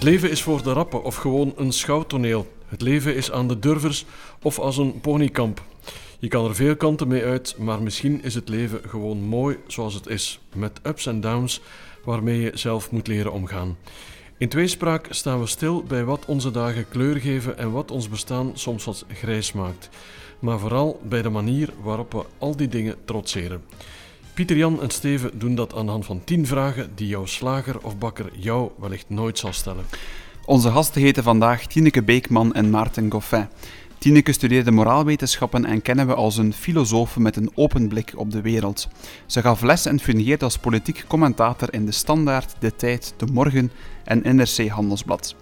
Het leven is voor de rappen of gewoon een schouwtoneel. Het leven is aan de durvers of als een ponykamp. Je kan er veel kanten mee uit, maar misschien is het leven gewoon mooi zoals het is, met ups en downs waarmee je zelf moet leren omgaan. In tweespraak staan we stil bij wat onze dagen kleur geven en wat ons bestaan soms wat grijs maakt. Maar vooral bij de manier waarop we al die dingen trotseren. Pieter Jan en Steven doen dat aan de hand van 10 vragen die jouw slager of bakker jou wellicht nooit zal stellen. Onze gasten heten vandaag Tineke Beekman en Maarten Goffin. Tineke studeerde moraalwetenschappen en kennen we als een filosoof met een open blik op de wereld. Ze gaf les en fungeerde als politiek commentator in De Standaard, De Tijd, De Morgen en NRC Handelsblad.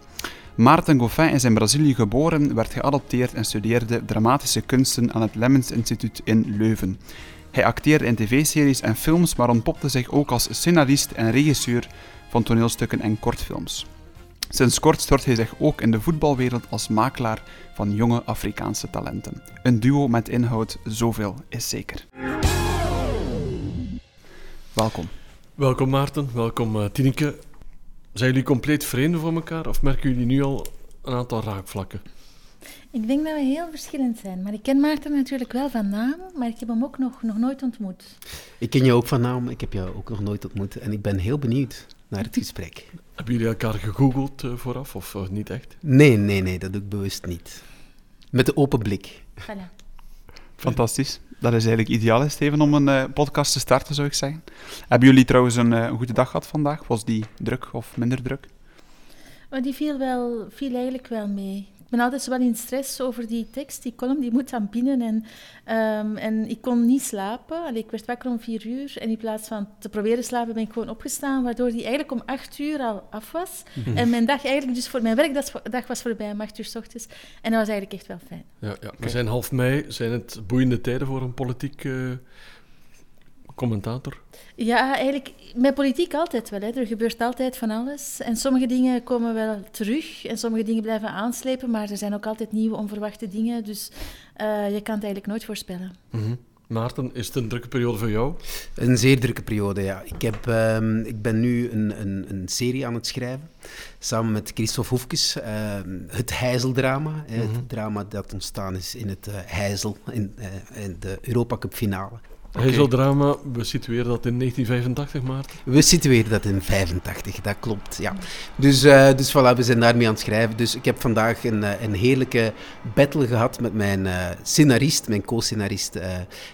Maarten Goffin is in Brazilië geboren, werd geadopteerd en studeerde dramatische kunsten aan het Lemmens Instituut in Leuven. Hij acteerde in tv-series en films, maar ontpopte zich ook als scenarist en regisseur van toneelstukken en kortfilms. Sinds kort stort hij zich ook in de voetbalwereld als makelaar van jonge Afrikaanse talenten. Een duo met inhoud, zoveel is zeker. Welkom. Welkom Maarten, welkom uh, Tineke. Zijn jullie compleet vreemden voor elkaar of merken jullie nu al een aantal raakvlakken? Ik denk dat we heel verschillend zijn. Maar ik ken Maarten natuurlijk wel van naam, maar ik heb hem ook nog, nog nooit ontmoet. Ik ken je ook van naam, ik heb jou ook nog nooit ontmoet. En ik ben heel benieuwd naar het gesprek. Hebben jullie elkaar gegoogeld uh, vooraf of uh, niet echt? Nee, nee, nee, dat doe ik bewust niet. Met de open blik. Voilà. Fantastisch. Dat is eigenlijk ideaal, Steven, om een uh, podcast te starten, zou ik zeggen. Hebben jullie trouwens een, een goede dag gehad vandaag? Was die druk of minder druk? Maar die viel, wel, viel eigenlijk wel mee ik ben altijd zo wel in stress over die tekst, die column, die moet dan binnen. En, um, en ik kon niet slapen. Allee, ik werd wakker om vier uur en in plaats van te proberen slapen ben ik gewoon opgestaan, waardoor die eigenlijk om acht uur al af was. Mhm. En mijn dag eigenlijk, dus voor mijn werkdag was voorbij om acht uur s ochtends. En dat was eigenlijk echt wel fijn. Ja, ja. We zijn half mei. Zijn het boeiende tijden voor een politiek... Uh commentator? Ja, eigenlijk met politiek altijd wel. Hè. Er gebeurt altijd van alles. En sommige dingen komen wel terug en sommige dingen blijven aanslepen, maar er zijn ook altijd nieuwe onverwachte dingen. Dus uh, je kan het eigenlijk nooit voorspellen. Mm -hmm. Maarten, is het een drukke periode voor jou? Een zeer drukke periode, ja. Ik, heb, um, ik ben nu een, een, een, serie aan het schrijven, samen met Christophe Hoefkes. Uh, het Heizeldrama, mm -hmm. het drama dat ontstaan is in het uh, Heizel, in, uh, in de Europa Cup finale. Okay. drama, we situeren dat in 1985, Maarten? We situeren dat in 85, dat klopt, ja. Dus, uh, dus voilà, we zijn daarmee aan het schrijven. Dus ik heb vandaag een, uh, een heerlijke battle gehad met mijn uh, scenarist, mijn co-scenarist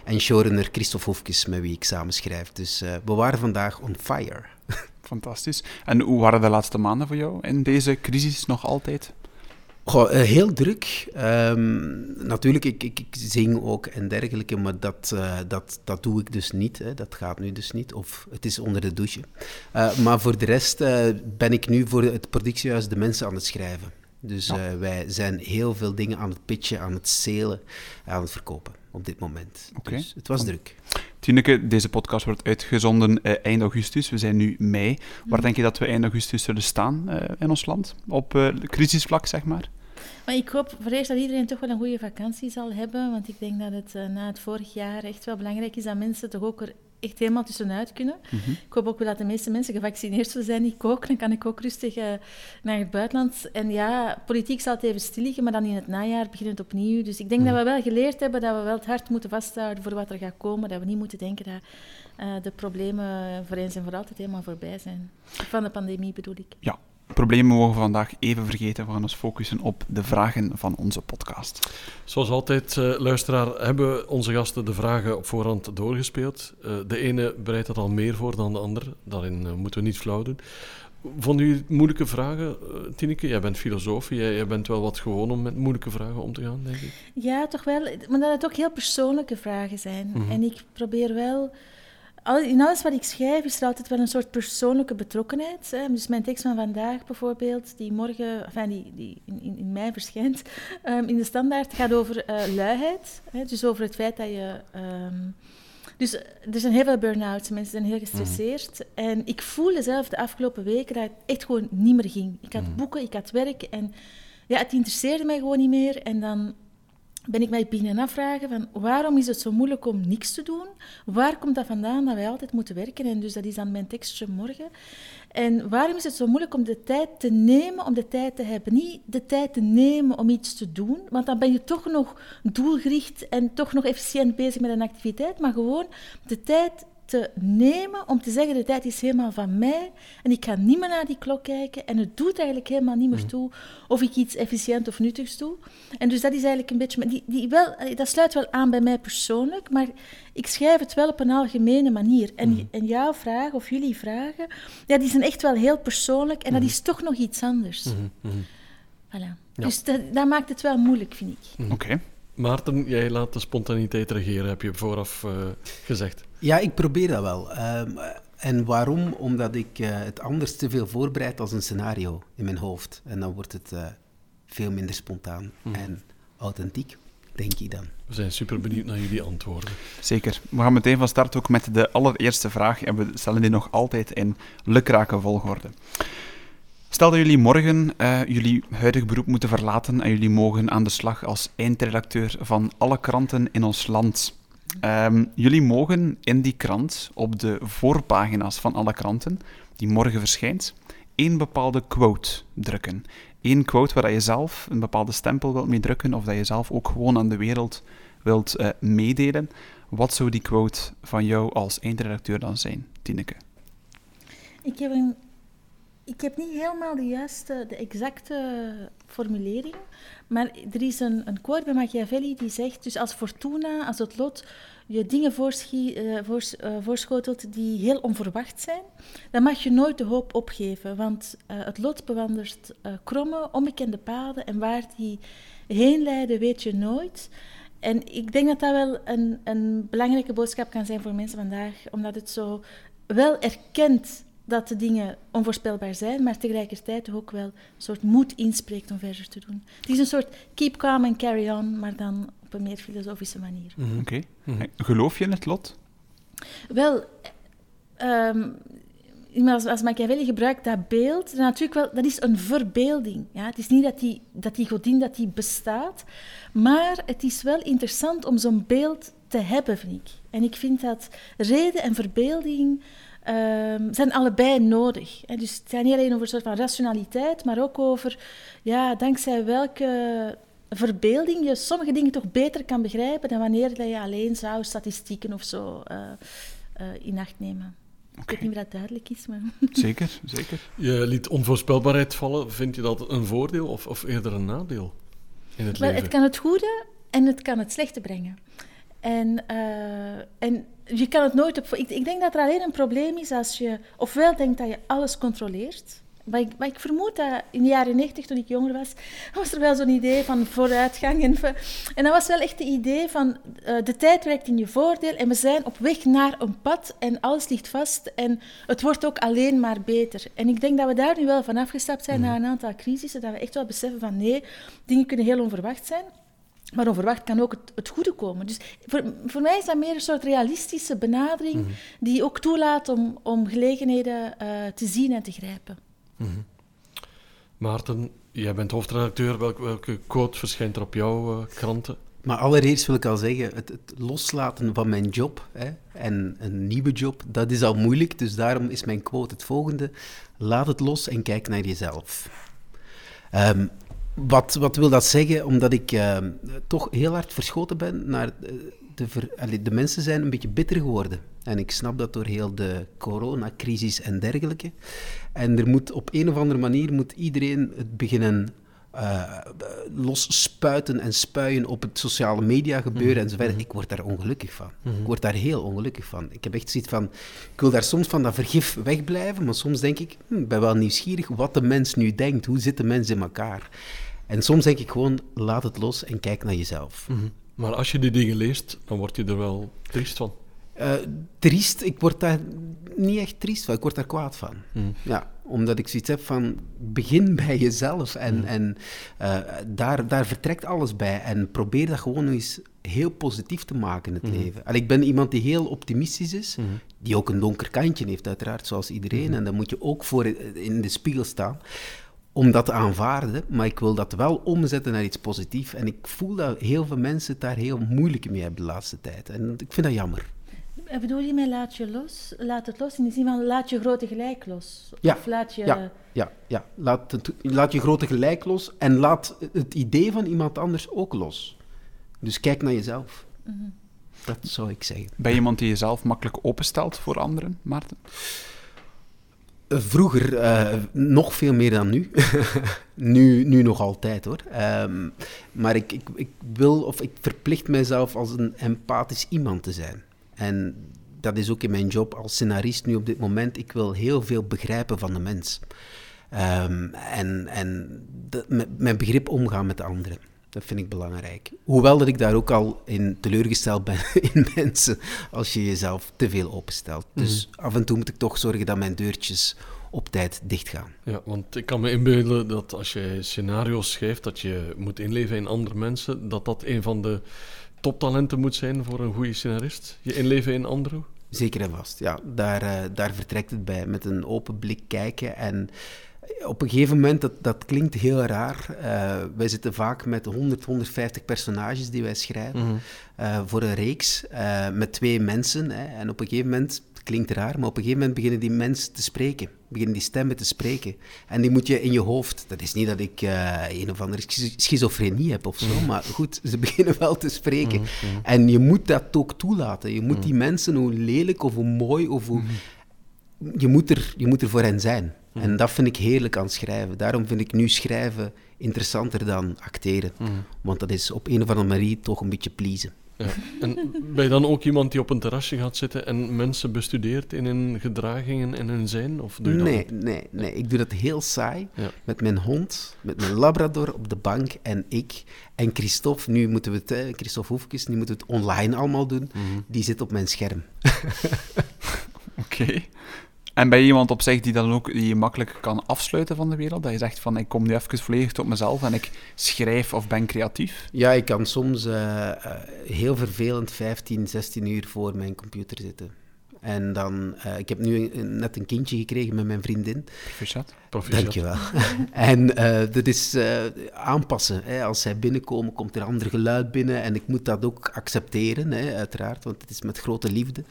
en showrunner Christophe Hofkes, met wie ik samen schrijf. Dus we waren vandaag on fire. Fantastisch. En hoe waren de laatste maanden voor jou in deze crisis nog altijd? Goh, uh, heel druk. Um, natuurlijk, ik, ik, ik, zing ook en dergelijke, maar dat, uh, dat, dat doe ik dus niet. Hè. Dat gaat nu dus niet. Of het is onder de douche. Uh, maar voor de rest ben ik nu voor het productiehuis de mensen aan het schrijven. Dus ja. wij zijn heel veel dingen aan het pitchen, aan het selen, aan het verkopen op dit moment. Okay. Dus het was druk. Tineke, deze podcast wordt uitgezonden eind augustus. We zijn nu mei. Waar denk je dat we eind augustus zullen staan in ons land? Op crisisvlak, zeg maar? Maar ik hoop voor eerst dat iedereen toch wel een goede vakantie zal hebben. Want ik denk dat het uh, na het vorig jaar echt wel belangrijk is dat mensen toch ook er echt helemaal tussenuit kunnen. Mm -hmm. Ik hoop ook wel dat de meeste mensen gevaccineerd zullen zijn. Ik ook. Dan kan ik ook rustig uh, naar het buitenland. En ja, politiek zal het even stil liggen, maar dan in het najaar begint het opnieuw. Dus ik denk mm dat we wel geleerd hebben dat we wel het hart moeten vasthouden voor wat er gaat komen. Dat we niet moeten denken dat uh, de problemen voor eens en voor altijd helemaal voorbij zijn. Van de pandemie bedoel ik. Ja, problemen mogen we vandaag even vergeten. We gaan ons focussen op de vragen van onze podcast. Zoals altijd, uh, luisteraar, hebben onze gasten de vragen op voorhand doorgespeeld. Uh, de ene bereidt dat al meer voor dan de ander. Daarin uh, moeten we niet flauw doen. Vonden jullie moeilijke vragen, Tineke? Jij bent filosoof, jij, jij, bent wel wat gewoon om met moeilijke vragen om te gaan, denk ik. Ja, toch wel. Maar dat het ook heel persoonlijke vragen zijn. Mm -hmm. En ik probeer wel in alles wat ik schrijf is er altijd wel een soort persoonlijke betrokkenheid. Hè. Dus mijn tekst van vandaag bijvoorbeeld, die morgen, enfin die, die in, in mei verschijnt, um, in de standaard, gaat over uh, luiheid. Hè. Dus over het feit dat je... Um, dus er zijn heel veel burn-outs, mensen zijn heel gestresseerd. Mm. En ik voelde zelf de afgelopen weken dat het echt gewoon niet meer ging. Ik had mm. boeken, ik had werk en ja, het interesseerde mij gewoon niet meer. En dan ben ik mij beginnen afvragen van waarom is het zo moeilijk om niks te doen? Waar komt dat vandaan dat wij altijd moeten werken? En dus dat is dan mijn tekstje morgen. En waarom is het zo moeilijk om de tijd te nemen om de tijd te hebben? Niet de tijd te nemen om iets te doen, want dan ben je toch nog doelgericht en toch nog efficiënt bezig met een activiteit, maar gewoon de tijd te nemen om te zeggen, de tijd is helemaal van mij en ik ga niet meer naar die klok kijken en het doet eigenlijk helemaal niet meer mhm. toe of ik iets efficiënt of nuttigs doe. En dus dat is eigenlijk een beetje, die, die wel, dat sluit wel aan bij mij persoonlijk, maar ik schrijf het wel op een algemene manier. En, mhm. en jouw vraag of jullie vragen, ja, die zijn echt wel heel persoonlijk en dat mhm. is toch nog iets anders. Voilà. Dus dat, dat, maakt het wel moeilijk, vind ik. Oké. Maarten, jij laat de spontaniteit regeren, heb je vooraf uh, gezegd. Ja, ik probeer dat wel. Um, en waarom? Omdat ik uh, het anders te veel voorbereid als een scenario in mijn hoofd. En dan wordt het uh, veel minder spontaan mm. en authentiek, denk ik dan. We zijn super benieuwd naar jullie antwoorden. Zeker. We gaan meteen van start ook met de allereerste vraag. En we stellen die nog altijd in lukrake volgorde. Stel dat jullie morgen uh, jullie huidig beroep moeten verlaten en jullie mogen aan de slag als eindredacteur van alle kranten in ons land. Um, jullie mogen in die krant, op de voorpagina's van alle kranten, die morgen verschijnt, één bepaalde quote drukken. Eén quote waar je zelf een bepaalde stempel wilt mee drukken, of dat je zelf ook gewoon aan de wereld wilt uh, meedelen. Wat zou die quote van jou als eindredacteur dan zijn, Tineke? Ik heb een ik heb niet helemaal de juiste, de exacte formulering, maar er is een, een quote bij Machiavelli die zegt, dus als Fortuna, als het lot je dingen voors, uh, voorschotelt die heel onverwacht zijn, dan mag je nooit de hoop opgeven, want uh, het lot bewandert kromme, onbekende paden en waar die heen leiden weet je nooit. En ik denk dat dat wel een, een belangrijke boodschap kan zijn voor mensen vandaag, omdat het zo wel erkent dat de dingen onvoorspelbaar zijn, maar tegelijkertijd ook wel een soort moed inspreekt om verder te doen. Het is een soort keep calm and carry on, maar dan op een meer filosofische manier. Mhm. Oké. Mhm. Geloof je in het lot? Wel, um, als, als Machiavelli gebruikt dat beeld, natuurlijk wel, dat is een verbeelding. Ja? Het is niet dat die, dat die godin dat die bestaat, maar het is wel interessant om zo'n beeld te hebben, vind ik. En ik vind dat reden en verbeelding um, zijn allebei nodig. Hè. Dus het gaat niet alleen over een soort van rationaliteit, maar ook over ja, dankzij welke verbeelding je sommige dingen toch beter kan begrijpen dan wanneer je alleen zou statistieken of zo uh, uh, in acht nemen. Ik weet niet of dat duidelijk is, maar... Zeker, zeker. Je liet onvoorspelbaarheid vallen. Vind je dat een voordeel of, of eerder een nadeel in het leven? Het kan het goede en het kan het slechte brengen. En, uh, en je kan het nooit op. Ik, ik, denk dat er alleen een probleem is als je ofwel denkt dat je alles controleert. Maar ik, maar ik vermoed dat in de jaren 90, toen ik jonger was, was er wel zo'n idee van vooruitgang. En, en dat was wel echt het idee van uh, de tijd werkt in je voordeel en we zijn op weg naar een pad en alles ligt vast en het wordt ook alleen maar beter. En ik denk dat we daar nu wel van afgestapt zijn mm. na een aantal crisissen, dat we echt wel beseffen van nee, dingen kunnen heel onverwacht zijn. Maar onverwacht kan ook het, het goede komen. Dus voor, voor, mij is dat meer een soort realistische benadering mhm. die ook toelaat om, om gelegenheden uh, te zien en te grijpen. Mm -hmm. Maarten, jij bent hoofdredacteur. Welke, welke quote verschijnt er op jouw uh, kranten? Maar allereerst wil ik al zeggen, het, het loslaten van mijn job hè, en een nieuwe job, dat is al moeilijk. Dus daarom is mijn quote het volgende. Laat het los en kijk naar jezelf. Um, wat, wat wil dat zeggen? Omdat ik uh, toch heel hard verschoten ben naar eh, de, de mensen zijn een beetje bitter geworden. En ik snap dat door heel de coronacrisis en dergelijke. En er moet op een of andere manier moet iedereen het beginnen uh, los spuiten en spuien op het sociale media gebeuren mm en zo verder. Ik word daar ongelukkig van. Mhm. Ik word daar heel ongelukkig van. Ik heb echt zoiets van, ik wil daar soms van dat vergif wegblijven, maar soms denk ik, hm, ben wel nieuwsgierig wat de mens nu denkt. Hoe zit de mens in elkaar? En soms denk ik gewoon, laat het los en kijk naar jezelf. Mhm. Maar als je die dingen leest, dan word je er wel triest van. Uh, triest, ik word daar niet echt triest van, ik word daar kwaad van. Mhm. Ja, omdat ik zoiets heb van, begin bij jezelf en, mm. en uh, daar, daar vertrekt alles bij. En probeer dat gewoon eens heel positief te maken in het mm. leven. En ik ben iemand die heel optimistisch is, die ook een donker kantje heeft uiteraard, zoals iedereen. En dan moet je ook voor in de spiegel staan. om dat te aanvaarden, maar ik wil dat wel omzetten naar iets positiefs. En ik voel dat heel veel mensen het daar heel moeilijk mee hebben de laatste tijd. En ik vind dat jammer. En bedoel je met laat je los? Laat het los in de zin van laat je grote gelijk los? Ja, Of laat je... ja, ja, ja. Laat, het, laat je grote gelijk los en laat het idee van iemand anders ook los. Dus kijk naar jezelf. Dat zou ik zeggen. Ben je iemand die jezelf makkelijk openstelt voor anderen, Maarten? Eh, Vroeger eh, nog veel meer dan nu. nu, nu nog altijd hoor. Ehm, maar ik, ik, ik wil of ik verplicht mezelf als een empathisch iemand te zijn. En dat is ook in mijn job als scenarist nu op dit moment. Ik wil heel veel begrijpen van de mens. Ehm, en en de- met, met begrip omgaan met de anderen. Dat vind ik belangrijk. Hoewel dat ik daar ook al in teleurgesteld ben in mensen als je jezelf te veel openstelt. Dus af en toe moet ik toch zorgen dat mijn deurtjes op tijd dicht gaan. Ja, want ik kan me inbeelden dat als je scenario's schrijft, dat je moet inleven in andere mensen, dat dat een van de toptalenten moet zijn voor een goede scenarist. Je inleven in anderen. Zeker en vast, ja. Daar, eh, daar vertrekt het bij, met een open blik kijken. En op een gegeven moment, dat, dat klinkt heel raar, eh, wij zitten vaak met 100, 150 personages die wij schrijven eh, voor een reeks met twee mensen. Hè. En op een gegeven moment, klinkt raar, maar op een gegeven moment beginnen die mensen te spreken. Beginnen die stemmen te spreken. En die moet je in je hoofd. Dat is niet dat ik eh, een of andere schi- schizofrenie heb of zo, maar goed, ze beginnen wel te spreken. En je moet dat ook toelaten. Je moet die mensen, hoe lelijk of hoe mooi of hoe je moet, er, je moet er voor hen zijn. En dat vind ik heerlijk aan schrijven. Daarom vind ik nu schrijven interessanter dan acteren. Want dat is op een of andere manier toch een beetje pleasen. Ja. En ben je dan ook iemand die op een terrasje gaat zitten en mensen bestudeert in hun gedragingen en hun zijn? Of doe je dat Nee, niet? nee, nee. Ik doe dat heel saai. Ja. Met mijn hond, met mijn labrador op de bank en ik. En Christophe, nu moeten we het, Christophe Hoefkes, nu moeten we het online allemaal doen. Die zit op mijn scherm. Oké. En ben je iemand op zich die dan ook die je makkelijk kan afsluiten van de wereld? Dat je zegt van ik kom nu even volledig tot mezelf en ik schrijf of ben creatief? Ja, ik kan soms eh, eh, heel vervelend 15, 16 uur voor mijn computer zitten. En dan, eh, ik heb nu een- net een kindje gekregen met mijn vriendin. Proficiat. Proficiat. Dankjewel. en eh, dat is eh, aanpassen. Hè. Als zij binnenkomen, komt er ander geluid binnen. En ik moet dat ook accepteren, hè, uiteraard, want het is met grote liefde.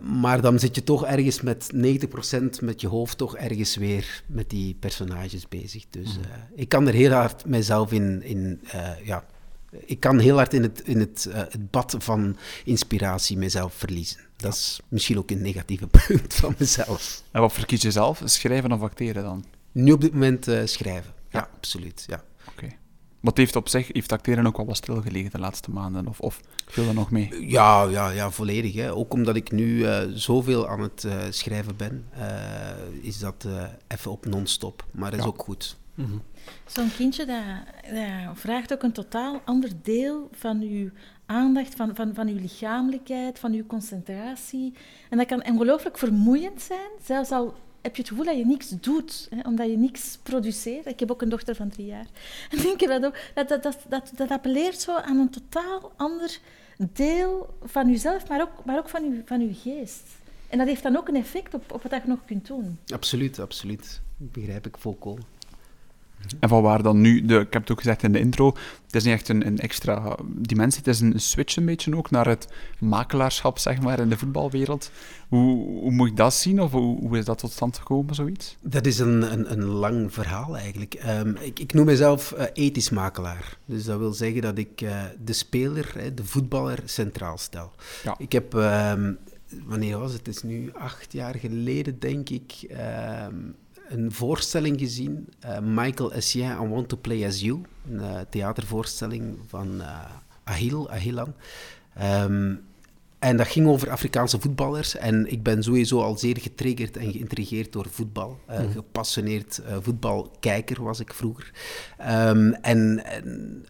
Maar dan zit je toch ergens met 90% met je hoofd toch ergens weer met die personages bezig. Dus eh, ik kan er heel hard mijzelf in, in ja, ik kan heel hard in het, in het, het bad van inspiratie mezelf verliezen. Dat is misschien ook een negatieve punt van mezelf. En wat verkies je zelf? Schrijven of acteren dan? Nu op dit moment eh, schrijven. Ja, absoluut. Ja. Oké. Wat heeft op zich, heeft acteren ook wel wat stilgelegen de laatste maanden? Of, of viel er nog mee? Ja, ja, ja, volledig. Hè. Ook omdat ik nu eh, zoveel aan het eh, schrijven ben, eh, is dat eh, even op non-stop. Maar dat is ook goed. Zo'n kindje dat, dat vraagt ook een totaal ander deel van uw aandacht, van, van, van uw lichamelijkheid, van uw concentratie. En dat kan ongelooflijk vermoeiend zijn, zelfs al heb je het gevoel dat je niks doet, hè, omdat je niks produceert. Ik heb ook een dochter van drie jaar. En denk je dat ook, dat, dat, dat, dat, dat appelleert zo aan een totaal ander deel van jezelf, maar ook, maar ook van, uw, van uw geest. En dat heeft dan ook een effect op, op wat je nog kunt doen. Absoluut, absoluut. Begrijp ik volkomen. En van waar dan nu, de, ik heb het ook gezegd in de intro, het is niet echt een, een extra dimensie, het is een switch een beetje ook naar het makelaarschap, zeg maar, in de voetbalwereld. Hoe, hoe moet ik dat zien, of hoe, hoe is dat tot stand gekomen, zoiets? Dat is een, een, een lang verhaal eigenlijk. Ehm, ik, ik noem mezelf eh, ethisch makelaar. Dus dat wil zeggen dat ik eh, de speler, hè, de voetballer, centraal stel. Ja. Ik heb, ehm, wanneer was het? Het is nu acht jaar geleden, denk ik, ehm, een voorstelling gezien. eh, Michael Essien, I Want to Play As You. Een eh, theatervoorstelling van eh Ahil, Ahilan. Ehm, en dat ging over Afrikaanse voetballers. En ik ben sowieso al zeer getriggerd en geïntrigeerd door voetbal. Eh, Gepassioneerd voetbalkijker was ik vroeger. Ehm, en en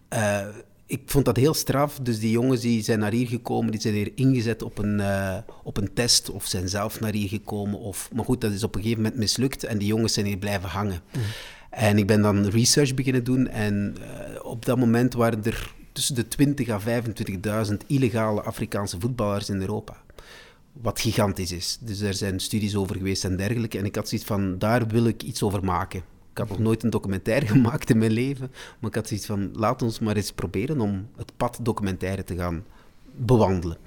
ik vond dat heel straf. Dus die jongens die zijn naar hier gekomen, die zijn hier ingezet op een, eh, op een test. Of zijn zelf naar hier gekomen. Of, maar goed, dat is op een gegeven moment mislukt. En die jongens zijn hier blijven hangen. En ik ben dan research beginnen doen. En eh, op dat moment waren er tussen de 20 à 25.000 illegale Afrikaanse voetballers in Europa. Wat gigantisch is. Dus er zijn studies over geweest en dergelijke. En ik had zoiets van, daar wil ik iets over maken. Ik had nog nooit een documentaire gemaakt in mijn leven, maar ik had zoiets van, laat ons maar eens proberen om het pad documentaire te gaan bewandelen.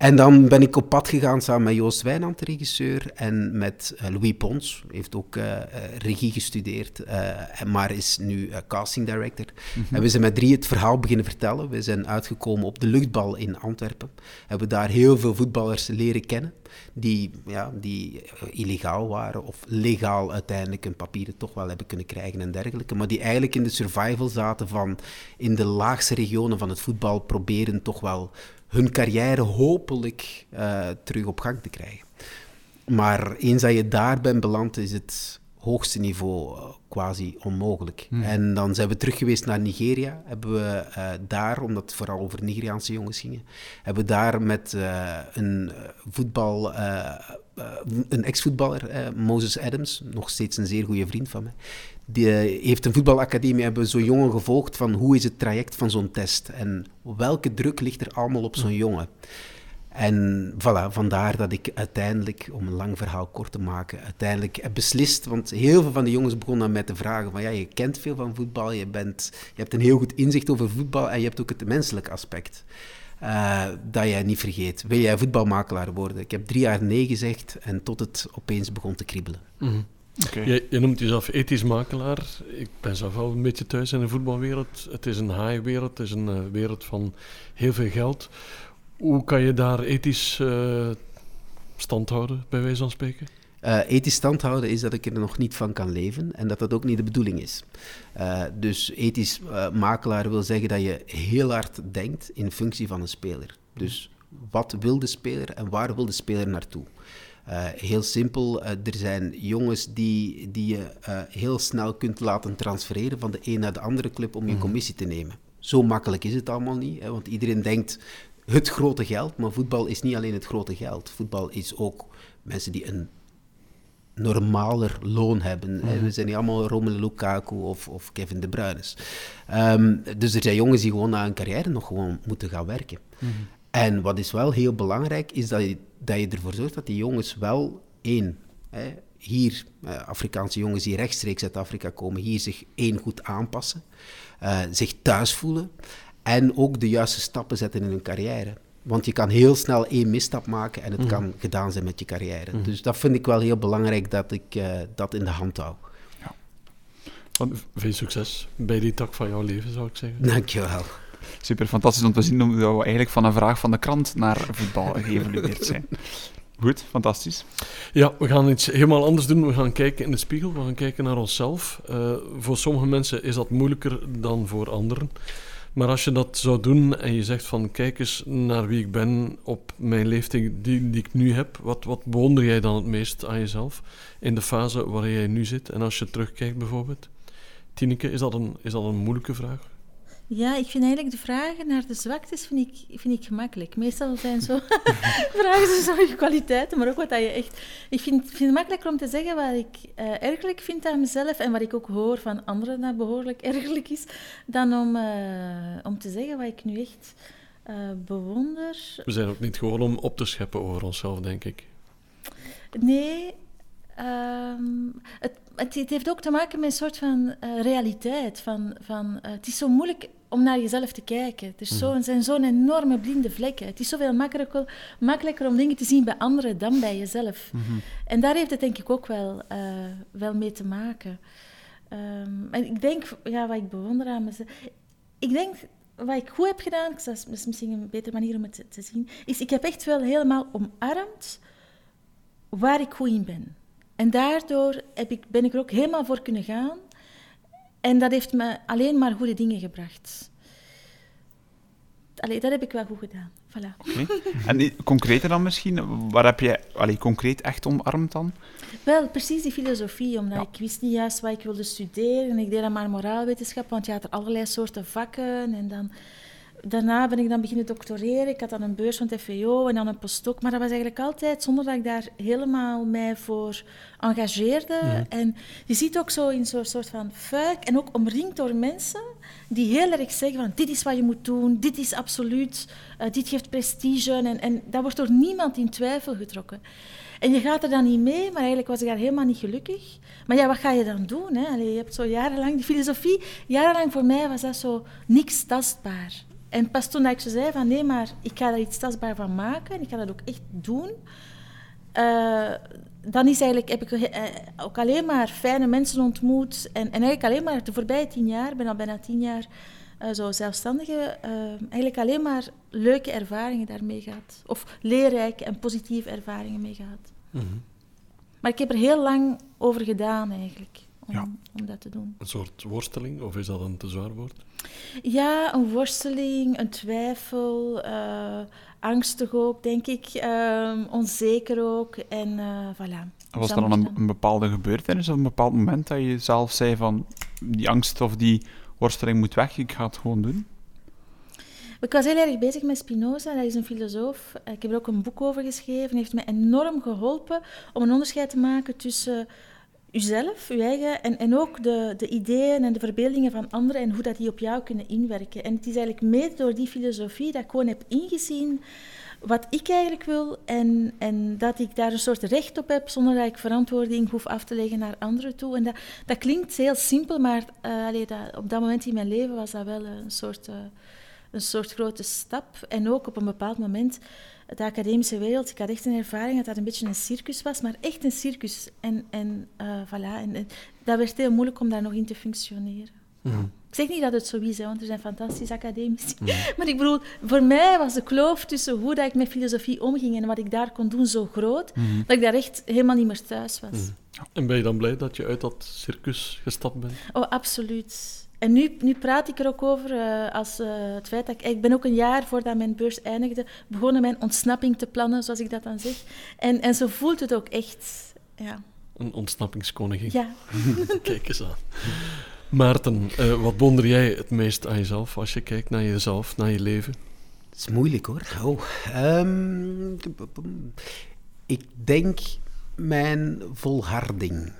En dan ben ik op pad gegaan samen met Joost Wijnand, de regisseur, en met uh, Louis Pons, heeft ook uh, regie gestudeerd, maar is nu casting director. Mhm. En we zijn met drie het verhaal beginnen vertellen. We zijn uitgekomen op de luchtbal in Antwerpen. Hebben daar heel veel voetballers leren kennen, die, ja, die illegaal waren of legaal uiteindelijk hun papieren toch wel hebben kunnen krijgen en dergelijke. Maar die eigenlijk in de survival zaten van in de laagste regionen van het voetbal proberen toch wel hun carrière hopelijk uh, terug op gang te krijgen. Maar eens dat je daar bent beland, is het hoogste niveau uh, quasi onmogelijk. Hmm. En dan zijn we terug geweest naar Nigeria. Hebben we uh, daar, omdat het vooral over Nigeriaanse jongens ging, hebben we daar met een voetbal, een ex-voetballer, Moses Adams, nog steeds een zeer goede vriend van mij, die eh, heeft een voetbalacademie, hebben zo'n jongen gevolgd van hoe is het traject van zo'n test en welke druk ligt er allemaal op zo'n jongen. En voilà, vandaar dat ik uiteindelijk, om een lang verhaal kort te maken, uiteindelijk heb beslist, want heel veel van de jongens begonnen aan mij te vragen van ja, je kent veel van voetbal, je, bent, je hebt een heel goed inzicht over voetbal en je hebt ook het menselijke aspect. Uh, dat jij niet vergeet. Wil jij voetbalmakelaar worden? Ik heb drie jaar nee gezegd en tot het opeens begon te kriebelen. Mm je, je, noemt jezelf ethisch makelaar. Ik ben zelf wel een beetje thuis in de voetbalwereld. Het is een haaiwereld, het is een uh, wereld van heel veel geld. Hoe kan je daar ethisch uh, stand houden, bij wijze van spreken? Uh, ethisch stand houden is dat ik er nog niet van kan leven en dat dat ook niet de bedoeling is. Uh, dus ethisch uh, makelaar wil zeggen dat je heel hard denkt in functie van een speler. Dus wat wil de speler en waar wil de speler naartoe? Uh, heel simpel, uh, er zijn jongens die, die je uh, heel snel kunt laten transfereren van de een naar de andere club om je mhm. commissie te nemen. Zo makkelijk is het allemaal niet, hè, want iedereen denkt het grote geld, maar voetbal is niet alleen het grote geld. Voetbal is ook mensen die een normaler loon hebben. Mm We zijn niet allemaal Romelu Lukaku of, of Kevin De Bruyne. Um, dus er zijn jongens die gewoon na een carrière nog gewoon moeten gaan werken. Mm En wat is wel heel belangrijk, is dat je dat je ervoor zorgt dat die jongens wel één, hè, hier, eh, Afrikaanse jongens die rechtstreeks uit Afrika komen, hier zich één goed aanpassen, uh, zich thuis voelen en ook de juiste stappen zetten in hun carrière. Want je kan heel snel één misstap maken en het mhm. kan gedaan zijn met je carrière. Mhm. Dus dat vind ik wel heel belangrijk dat ik uh, dat in de hand hou. Ja. Veel succes bij die tak van jouw leven, zou ik zeggen. Dankjewel. Super fantastisch om te zien hoe we eigenlijk van een vraag van de krant naar voetbal geëvolueerd zijn. Goed, fantastisch. Ja, we gaan iets helemaal anders doen. We gaan kijken in de spiegel, we gaan kijken naar onszelf. Uh, voor sommige mensen is dat moeilijker dan voor anderen. Maar als je dat zou doen en je zegt van kijk eens naar wie ik ben op mijn leeftijd die, die ik nu heb, wat, wat bewonder jij dan het meest aan jezelf in de fase waarin jij nu zit? En als je terugkijkt bijvoorbeeld. Tineke, is dat een, is dat een moeilijke vraag? Ja, ik vind eigenlijk de vragen naar de zwaktes vind ik, vind ik gemakkelijk. Meestal zijn zo vragen ze zo je kwaliteiten, maar ook wat dat je echt... Ik vind, vind het makkelijker om te zeggen wat ik uh, ergerlijk vind aan mezelf en wat ik ook hoor van anderen dat behoorlijk ergerlijk is, dan om, uh, om te zeggen wat ik nu echt uh, bewonder. We zijn ook niet gewoon om op te scheppen over onszelf, denk ik. Nee, Um, het, het, het, heeft ook te maken met een soort van uh, realiteit. Van, van, uh, het is zo moeilijk om naar jezelf te kijken. Er zo, mm. zijn zo'n enorme blinde vlekken. Het is zoveel makkelijker, makkelijker om dingen te zien bij anderen dan bij jezelf. Mm -hmm. En daar heeft het denk ik ook wel, uh, wel mee te maken. Um, en ik denk, ja, wat ik bewonder aan mezelf... Ik denk, wat ik goed heb gedaan, dat is misschien een betere manier om het te, te zien, is ik heb echt wel helemaal omarmd waar ik goed in ben. En daardoor heb ik, ben ik er ook helemaal voor kunnen gaan. En dat heeft me alleen maar goede dingen gebracht. Allee, dat heb ik wel goed gedaan. Voilà. Okay. En concreter dan misschien? Waar heb je allee, concreet echt omarmd dan? Wel, precies die filosofie. Omdat ik wist niet juist wat ik wilde studeren. En ik deed dan maar moraalwetenschap, want je had er allerlei soorten vakken. En dan daarna ben ik dan beginnen doctoreren. Ik had dan een beurs van het FVO en dan een postdoc. Maar dat was eigenlijk altijd zonder dat ik daar helemaal mij voor engageerde. En je ziet ook zo in zo'n soort van fuik en ook omringd door mensen die heel erg zeggen van dit is wat je moet doen, dit is absoluut, uh, dit geeft prestige. En, en dat wordt door niemand in twijfel getrokken. En je gaat er dan niet mee, maar eigenlijk was ik daar helemaal niet gelukkig. Maar ja, wat ga je dan doen? Hè? Allee, je hebt zo jarenlang, die filosofie, jarenlang voor mij was dat zo niks tastbaar. En pas toen ik ze zei van nee, maar ik ga daar iets tastbaar van maken en ik ga dat ook echt doen, uh, dan is eigenlijk, heb ik uh, ook alleen maar fijne mensen ontmoet. En, en eigenlijk alleen maar de voorbije tien jaar, ik ben al bijna tien jaar uh, zo zelfstandige, eigenlijk alleen maar leuke ervaringen daarmee gehad. Of leerrijke en positieve ervaringen mee gehad. Mm -hmm. Maar ik heb er heel lang over gedaan eigenlijk, om, ja. om dat te doen. Een soort worsteling, of is dat een te zwaar woord? Ja, een worsteling, een twijfel, uh, angstig ook, denk ik, uh, onzeker ook. En uh, voilà. Was er dan een, een, bepaalde gebeurtenis of een bepaald moment dat je zelf zei van die angst of die worsteling moet weg, ik ga het gewoon doen? Ik was heel erg bezig met Spinoza, dat is een filosoof. Ik heb er ook een boek over geschreven. Hij heeft mij enorm geholpen om een onderscheid te maken tussen uzelf, uw eigen, en, en ook de, de ideeën en de verbeeldingen van anderen en hoe dat die op jou kunnen inwerken. En het is eigenlijk mede door die filosofie dat ik gewoon heb ingezien wat ik eigenlijk wil en, en dat ik daar een soort recht op heb zonder dat ik verantwoording hoef af te leggen naar anderen toe. En dat, dat klinkt heel simpel, maar uh, dat, op dat moment in mijn leven was dat wel een soort, uh, een soort grote stap. En ook op een bepaald moment de academische wereld, ik had echt een ervaring dat dat een beetje een circus was, maar echt een circus. En, en uh, voilà, en, dat werd heel moeilijk om daar nog in te functioneren. Mhm. Ik zeg niet dat het zo is, hè, want er zijn fantastische academici. Mhm. Maar ik bedoel, voor mij was de kloof tussen hoe dat ik met filosofie omging en wat ik daar kon doen zo groot, mhm. dat ik daar echt helemaal niet meer thuis was. En ben je dan blij dat je uit dat circus gestapt bent? Oh, absoluut. En nu, nu praat ik er ook over uh, als uh, het feit dat ik... Ik ben ook een jaar voordat mijn beurs eindigde begonnen mijn ontsnapping te plannen, zoals ik dat dan zeg. En, en zo voelt het ook echt, ja. Een ontsnappingskoningin. Ja. Kijk eens aan. Maarten, uh, wat wonder jij het meest aan jezelf als je kijkt naar jezelf, naar je leven? Het is moeilijk hoor. Oh, um, ik denk mijn volharding.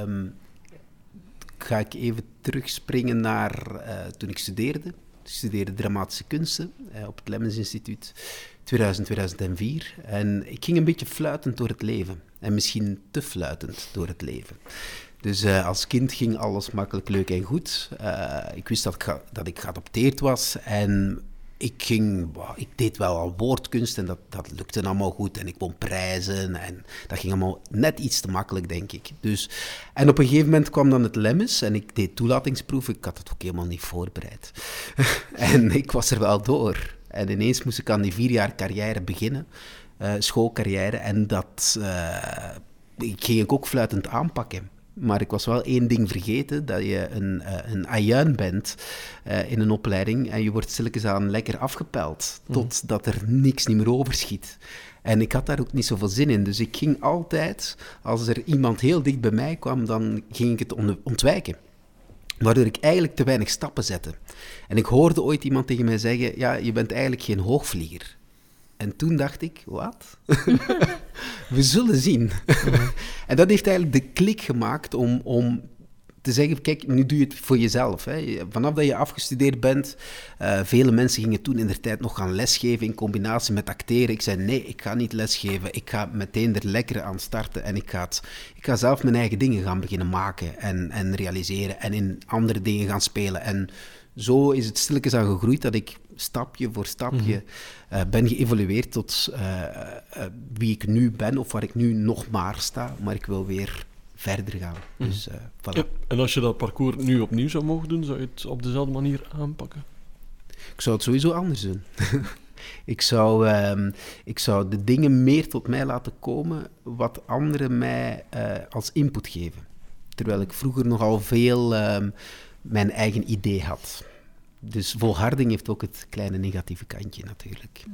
Um, ga ik even terugspringen naar uh, toen ik studeerde. Ik studeerde dramatische kunsten uh, op het Lemmens Instituut 2000, 2004. En ik ging een beetje fluitend door het leven. En misschien te fluitend door het leven. Dus uh, als kind ging alles makkelijk, leuk en goed. ik wist dat ik, dat ik geadopteerd was. En ik ging, ik deed wel al woordkunst en dat, dat lukte allemaal goed. En ik won prijzen en dat ging allemaal net iets te makkelijk, denk ik. Dus, en op een gegeven moment kwam dan het Lemmes en ik deed toelatingsproef. Ik had het ook helemaal niet voorbereid. en ik was er wel door. En ineens moest ik aan die vier jaar carrière beginnen, uh, schoolcarrière. En dat uh, ik ging ik ook fluitend aanpakken. Maar ik was wel één ding vergeten, dat je een, uh, een ajuin bent uh, in een opleiding en je wordt stilletjes aan lekker afgepeld, mm. totdat er niks niet meer overschiet. En ik had daar ook niet zoveel zin in, dus ik ging altijd, als er iemand heel dicht bij mij kwam, dan ging ik het ontwijken. Waardoor ik eigenlijk te weinig stappen zette. En ik hoorde ooit iemand tegen mij zeggen, ja, je bent eigenlijk geen hoogvlieger. En toen dacht ik, wat? We zullen zien. en dat heeft eigenlijk de klik gemaakt om, om te zeggen, kijk, nu doe je het voor jezelf. Hè. Vanaf dat je afgestudeerd bent, uh, vele mensen gingen toen in de tijd nog gaan lesgeven in combinatie met acteren. Ik zei, nee, ik ga niet lesgeven. Ik ga meteen er lekker aan starten en ik ga, het, ik ga zelf mijn eigen dingen gaan beginnen maken en, en realiseren en in andere dingen gaan spelen. En zo is het stilletjes aan gegroeid dat ik stapje voor stapje mm ben geëvolueerd tot uh, wie ik nu ben of waar ik nu nog maar sta. Maar ik wil weer verder gaan. Mhm. Dus, voilà. ja, en als je dat parcours nu opnieuw zou mogen doen, zou je het op dezelfde manier aanpakken? Ik zou het sowieso anders doen. ik, zou, uh, ik zou de dingen meer tot mij laten komen wat anderen mij als input geven. Terwijl ik vroeger nogal veel ehm, mijn eigen idee had. Dus volharding heeft ook het kleine negatieve kantje natuurlijk.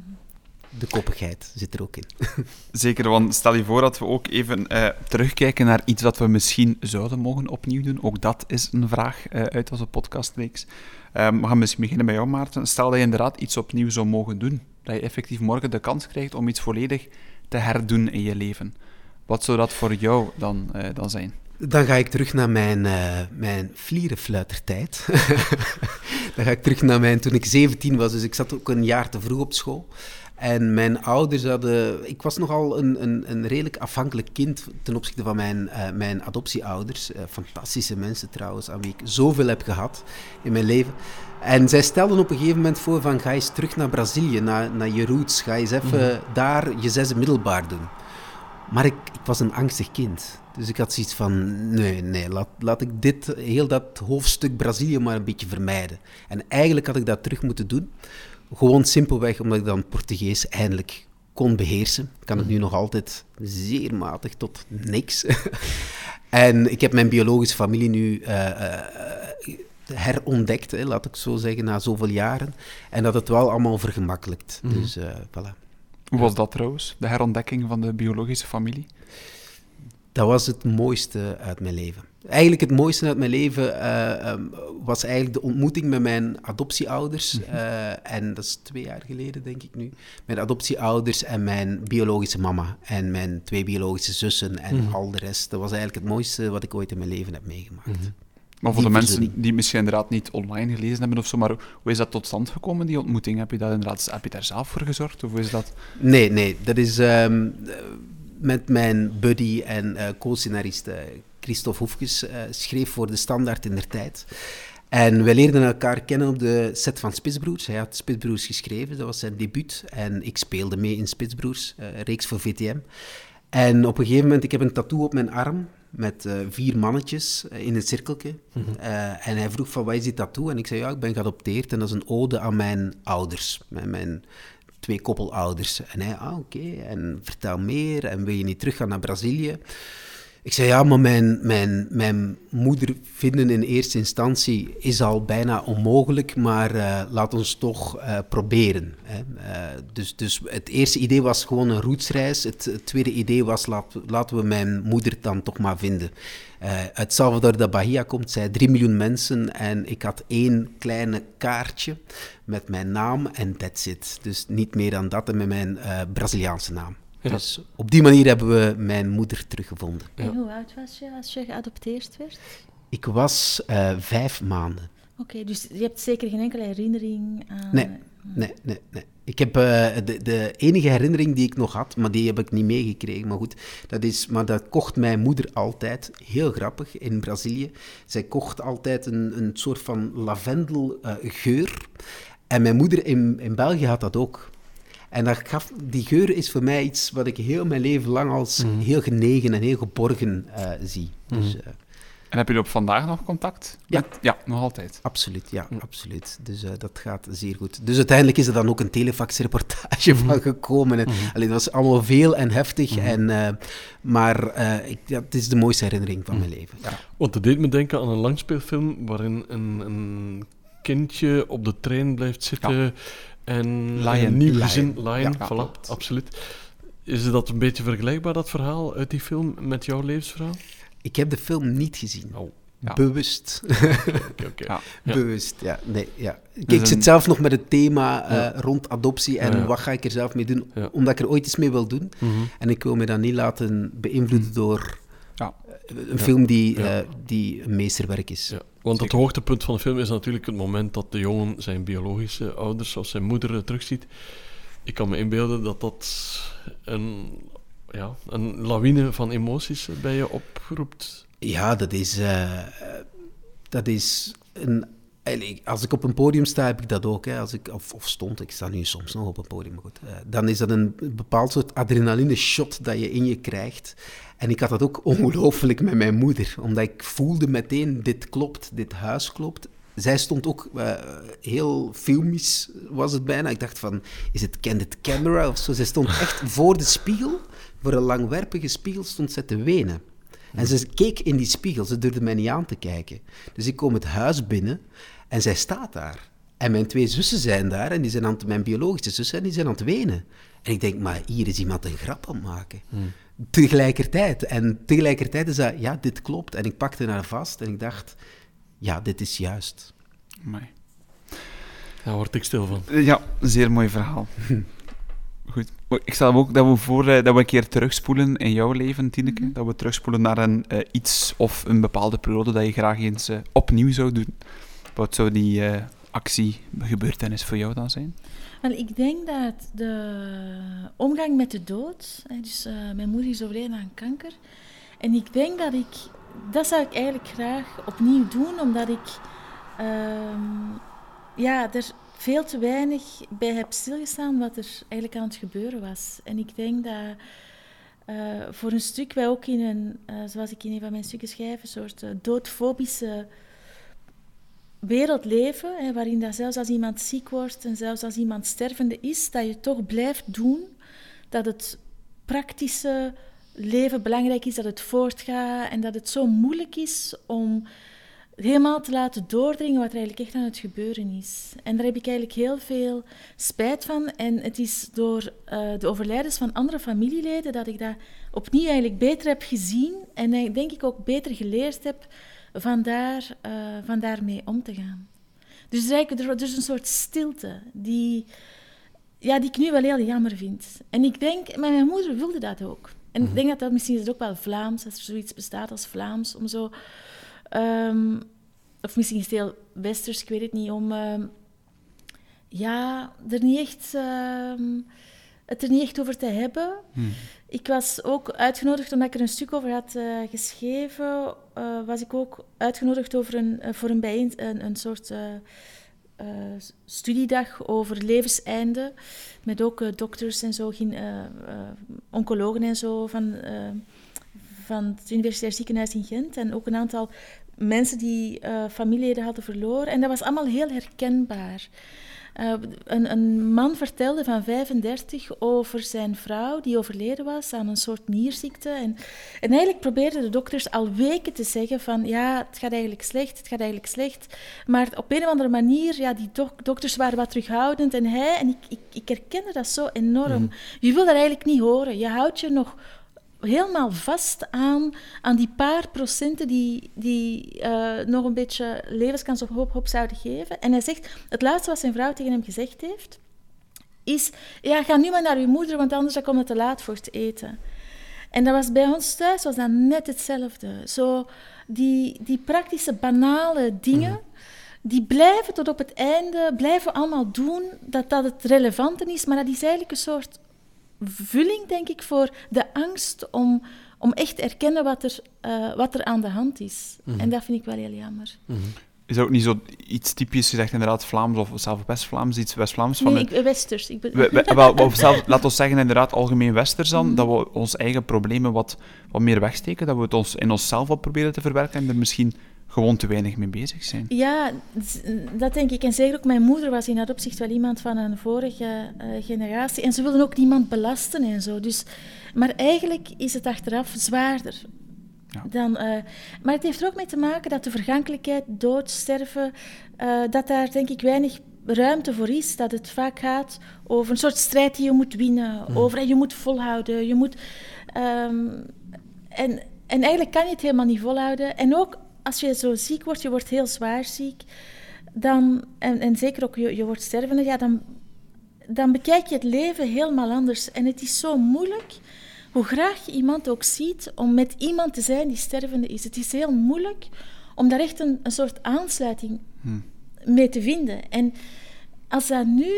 De koppigheid zit er ook in. Zeker, want stel je voor dat we ook even uh, terugkijken naar iets wat we misschien zouden mogen opnieuw doen. Ook dat is een vraag uh, uit onze podcastreeks. Um, we gaan misschien beginnen bij jou, Maarten. Stel dat je inderdaad iets opnieuw zou mogen doen. Dat je effectief morgen de kans krijgt om iets volledig te herdoen in je leven. Wat zou dat voor jou dan, uh, dan zijn? Dan ga ik terug naar mijn, uh, mijn vlierenfluitertijd. dan ga ik terug naar mijn, toen ik 17 was, dus ik zat ook een jaar te vroeg op school. En mijn ouders hadden... Ik was nogal een, een, een redelijk afhankelijk kind ten opzichte van mijn, uh, mijn adoptieouders. Uh, fantastische mensen trouwens, aan wie ik zoveel heb gehad in mijn leven. En zij stelden op een gegeven moment voor van ga eens terug naar Brazilië, naar, naar je roots. Ga eens even mm -hmm. daar je zesde middelbaar doen. Maar ik, ik was een angstig kind. Dus ik had zoiets van, nee, nee, laat, laat ik dit, heel dat hoofdstuk Brazilië maar een beetje vermijden. En eigenlijk had ik dat terug moeten doen. Gewoon simpelweg omdat ik dan Portugees eindelijk kon beheersen. Ik kan het nu nog altijd zeer matig tot niks. en ik heb mijn biologische familie nu uh, uh, herontdekt, hè, laat ik zo zeggen, na zoveel jaren. En dat het wel allemaal vergemakkelijkt. Mm. Dus uh, voilà. Hoe was dat trouwens, de herontdekking van de biologische familie? Dat was het mooiste uit mijn leven. Eigenlijk het mooiste uit mijn leven uh, um, was eigenlijk de ontmoeting met mijn adoptieouders. Uh, en dat is twee jaar geleden, denk ik nu. Mijn adoptieouders en mijn biologische mama. En mijn twee biologische zussen en mm. al de rest. Dat was eigenlijk het mooiste wat ik ooit in mijn leven heb meegemaakt. Mm. Maar voor die de mensen die misschien inderdaad niet online gelezen hebben of zo, maar hoe is dat tot stand gekomen, die ontmoeting? Heb je, dat inderdaad, heb je daar zelf voor gezorgd? Of hoe is dat? Nee, nee. Dat is um, met mijn buddy en uh, co-scenarist uh, Christophe Hoefkes uh, schreef voor de Standaard in der tijd. En wij leerden elkaar kennen op de set van Spitsbroers. Hij had Spitsbroers geschreven, dat was zijn debuut. En ik speelde mee in Spitsbroers, reeks voor VTM. En op een gegeven moment, ik heb een tattoo op mijn arm met uh, vier mannetjes in een cirkeltje. Mm -hmm. uh, en hij vroeg van, wat is die tattoo? En ik zei, ja, ik ben geadopteerd en dat is een ode aan mijn ouders. Mijn, mijn twee koppelouders. En hij, ah, oké, en vertel meer. En wil je niet teruggaan naar Brazilië? Ik zei, ja, maar mijn, mijn, mijn moeder vinden in eerste instantie is al bijna onmogelijk, maar uh, laat ons toch uh, proberen. Hè. Uh, dus, dus het eerste idee was gewoon een roetsreis. Het, het tweede idee was, laat, laten we mijn moeder dan toch maar vinden. uit Salvador da Bahia komt zij, drie miljoen mensen, en ik had één kleine kaartje met mijn naam en that's it. Dus niet meer dan dat en met mijn Braziliaanse naam. Ja. Dus op die manier hebben we mijn moeder teruggevonden. En hoe oud was je als je geadopteerd werd? Ik was uh, vijf maanden. Oké, okay, dus je hebt zeker geen enkele herinnering aan... Nee, nee, nee. nee. Ik heb uh, de, de, enige herinnering die ik nog had, maar die heb ik niet meegekregen. Maar goed, dat is, maar dat kocht mijn moeder altijd, heel grappig, in Brazilië. Zij kocht altijd een, een soort van lavendelgeur. Uh, en mijn moeder in, in België had dat ook. En dat gaf, die geur is voor mij iets wat ik heel mijn leven lang als mm. heel genegen en heel geborgen uh, zie. Mm. Dus, uh, en heb je op vandaag nog contact? Ja. Met, ja, nog altijd. Absoluut, ja, mm. absoluut. Dus uh, dat gaat zeer goed. Dus uiteindelijk is er dan ook een telefax-reportage van gekomen. En, Alleen dat was allemaal veel en heftig. En, maar ik, ja, het is de mooiste herinnering van mijn leven. Ja. Want het deed me denken aan een langspeelfilm waarin een, een kindje op de trein blijft zitten... Ja en Lion. nieuw gezin, Lion, Ja, voilà, klopt. absoluut. Is dat een beetje vergelijkbaar, dat verhaal uit die film, met jouw levensverhaal? Ik heb de film niet gezien. Oh. Ja. Bewust. Ja. Ja. Bewust, ja. Nee, ja. Kijk, Dus ik zit een- zelf nog met het thema eh, Ja. rond adoptie en Ja, ja. wat ga ik er zelf mee doen, Ja. omdat ik er ooit iets mee wil doen. Mhm. En ik wil me dan niet laten beïnvloeden door Ja. eh, een film die, Ja. eh, die een meesterwerk is. Want het hoogtepunt van de film is natuurlijk het moment dat de jongen zijn biologische ouders, zoals zijn moeder, eh, terugziet. Ik kan me inbeelden dat dat een, ja, een lawine van emoties eh, bij je oproept. Ja, dat is, eh, dat is een. Als ik op een podium sta, heb ik dat ook. Hè. Als ik, of, of stond, ik sta nu soms nog op een podium, maar goed. dan is dat een bepaald soort adrenaline-shot dat je in je krijgt. En ik had dat ook ongelooflijk met mijn moeder, omdat ik voelde meteen, dit klopt, dit huis klopt. Zij stond ook eh, heel filmisch, was het bijna. Ik dacht van, is het candid camera of zo? Zij stond echt voor de spiegel, voor een langwerpige spiegel, stond zij te wenen. En ze keek in die spiegel, ze durfde mij niet aan te kijken. Dus ik kom het huis binnen en zij staat daar. En mijn twee zussen zijn daar en die zijn aan het, mijn biologische zussen, en die zijn aan het wenen. En ik denk, maar hier is iemand een grap aan het maken. Tegelijkertijd. En tegelijkertijd is dat, ja, dit klopt. En ik pakte haar vast en ik dacht, ja, dit is juist. Amai. Daar word ik stil van. Ja, een zeer mooi verhaal. Goed. Ik stel ook dat we voor eh, dat we een keer terugspoelen in jouw leven, Tineke. Dat we terugspoelen naar een eh, iets of een bepaalde periode dat je graag eens eh, opnieuw zou doen. Wat zou die eh, actiegebeurtenis voor jou dan zijn? Ik denk dat de omgang met de dood, dus uh, mijn moeder is overleden aan kanker, en ik denk dat ik, dat zou ik eigenlijk graag opnieuw doen, omdat ik uh, ja, er veel te weinig bij heb stilgestaan wat er eigenlijk aan het gebeuren was. En ik denk dat uh, voor een stuk wij ook in een, uh, zoals ik in een van mijn stukken schrijf, een soort doodfobische wereld leven, hè, waarin dat zelfs als iemand ziek wordt en zelfs als iemand stervende is, dat je toch blijft doen, dat het praktische leven belangrijk is, dat het voortgaat en dat het zo moeilijk is om helemaal te laten doordringen wat er eigenlijk echt aan het gebeuren is. En daar heb ik eigenlijk heel veel spijt van. En het is door uh, de overlijdens van andere familieleden dat ik dat opnieuw eigenlijk beter heb gezien en denk ik ook beter geleerd heb van, daar, uh, van daarmee om te gaan. Dus eigenlijk, er is een soort stilte die, ja, die ik nu wel heel jammer vind. En ik denk, mijn moeder wilde dat ook. En ik mhm. denk dat dat misschien is ook wel Vlaams, als er zoiets bestaat als Vlaams, om zo Um, of misschien is het heel westers, ik weet het niet, om uh, ja, er niet echt, uh, het er niet echt over te hebben. Hmm. Ik was ook uitgenodigd, omdat ik er een stuk over had uh, geschreven, eh, was ik ook uitgenodigd over een, voor een, bijeen, een, een soort studiedag over levenseinde, met ook dokters en zo, oncologen en zo van van het Universitair Ziekenhuis in Gent en ook een aantal mensen die familieleden hadden verloren. En dat was allemaal heel herkenbaar. Uh, een, een, man vertelde van 35 over zijn vrouw die overleden was aan een soort nierziekte. En, en eigenlijk probeerden de dokters al weken te zeggen van ja, het gaat eigenlijk slecht, het gaat eigenlijk slecht. Maar op een of andere manier, ja, die dok dokters waren wat terughoudend. En hij, en ik, ik, ik herkende dat zo enorm. Mm. Je wil dat eigenlijk niet horen. Je houdt je nog helemaal vast aan, aan die paar procenten die, die uh, nog een beetje levenskans of hoop, hoop zouden geven. En hij zegt, het laatste wat zijn vrouw tegen hem gezegd heeft, is, ja, ga nu maar naar uw moeder, want anders komt het te laat voor het eten. En dat was bij ons thuis was dat net hetzelfde. Zo die, die praktische, banale dingen, mhm. die blijven tot op het einde, blijven allemaal doen dat dat het relevante is, maar dat is eigenlijk een soort vulling, denk ik, voor de angst om, om echt te erkennen wat er, uh, wat er aan de hand is. Mhm. En dat vind ik wel heel jammer. Mm -hmm. Is dat ook niet zo iets typisch gezegd, inderdaad, Vlaams of zelf West-Vlaams, iets West-Vlaams? Nee, ik, Westers. Ik ben... we, we, zelf, laten we zeggen, inderdaad, algemeen Westers dan, mm dat we onze eigen problemen wat, wat meer wegsteken, dat we het ons in onszelf wat proberen te verwerken en er misschien gewoon te weinig mee bezig zijn. Ja, dat denk ik. En zeker ook mijn moeder was in dat opzicht wel iemand van een vorige uh, generatie. En ze wilden ook niemand belasten en zo. Dus, maar eigenlijk is het achteraf zwaarder. Ja. Dan, uh, maar het heeft er ook mee te maken dat de vergankelijkheid, dood, sterven, uh, dat daar denk ik weinig ruimte voor is. Dat het vaak gaat over een soort strijd die je moet winnen. Mm. Over en je moet volhouden. Je moet, um, en, en eigenlijk kan je het helemaal niet volhouden. En ook als je zo ziek wordt, je wordt heel zwaar ziek, dan, en, en zeker ook je, je wordt stervende, ja, dan, dan bekijk je het leven helemaal anders. En het is zo moeilijk, hoe graag je iemand ook ziet, om met iemand te zijn die stervende is. Het is heel moeilijk om daar echt een, een soort aansluiting hmm. mee te vinden. En als dat nu,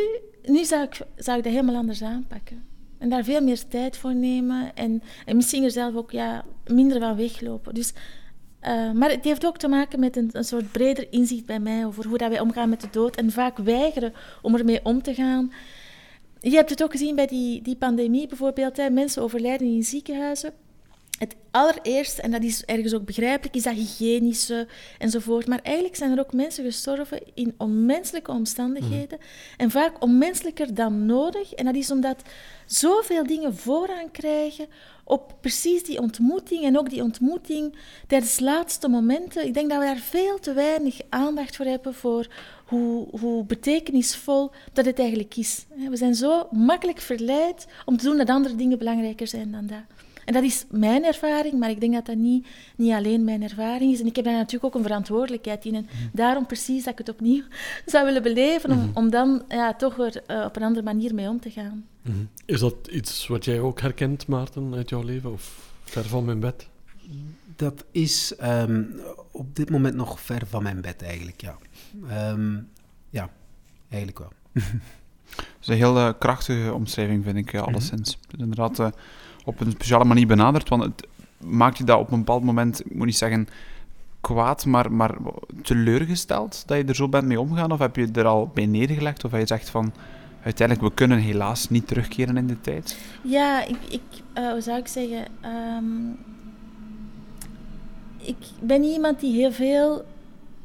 nu zou ik, zou ik dat helemaal anders aanpakken. En daar veel meer tijd voor nemen. En, en misschien er zelf ook ja, minder van weglopen. Dus uh, maar het heeft ook te maken met een, een, soort breder inzicht bij mij over hoe dat wij omgaan met de dood en vaak weigeren om ermee om te gaan. Je hebt het ook gezien bij die, die pandemie bijvoorbeeld. Hè. Mensen overlijden in ziekenhuizen. Het allereerste, en dat is ergens ook begrijpelijk, is dat hygiënische enzovoort. Maar eigenlijk zijn er ook mensen gestorven in onmenselijke omstandigheden. Mhm. En vaak onmenselijker dan nodig. En dat is omdat zoveel dingen voorrang krijgen op precies die ontmoeting. En ook die ontmoeting tijdens de laatste momenten. Ik denk dat we daar veel te weinig aandacht voor hebben voor hoe, hoe betekenisvol dat het eigenlijk is. We zijn zo makkelijk verleid om te doen dat andere dingen belangrijker zijn dan dat. En dat is mijn ervaring, maar ik denk dat dat niet, niet alleen mijn ervaring is. En ik heb daar natuurlijk ook een verantwoordelijkheid in. En mhm. daarom precies dat ik het opnieuw zou willen beleven, om, mhm. om dan ja, toch weer uh, op een andere manier mee om te gaan. Mhm. Is dat iets wat jij ook herkent, Maarten, uit jouw leven? Of ver van mijn bed? Dat is um, op dit moment nog ver van mijn bed eigenlijk, ja. Um, ja, eigenlijk wel. Dat is een heel eh, krachtige omschrijving, vind ik, uh, alleszins. Dus inderdaad, uh, op een speciale manier benaderd, want het maakt je dat op een bepaald moment, ik moet niet zeggen kwaad, maar, maar teleurgesteld dat je er zo bent mee omgaan? Of heb je er al bij neergelegd? Of heb je zegt van, uiteindelijk, we kunnen helaas niet terugkeren in de tijd? Ja, ik, ik hoe zou ik zeggen... Um, ik ben iemand die heel veel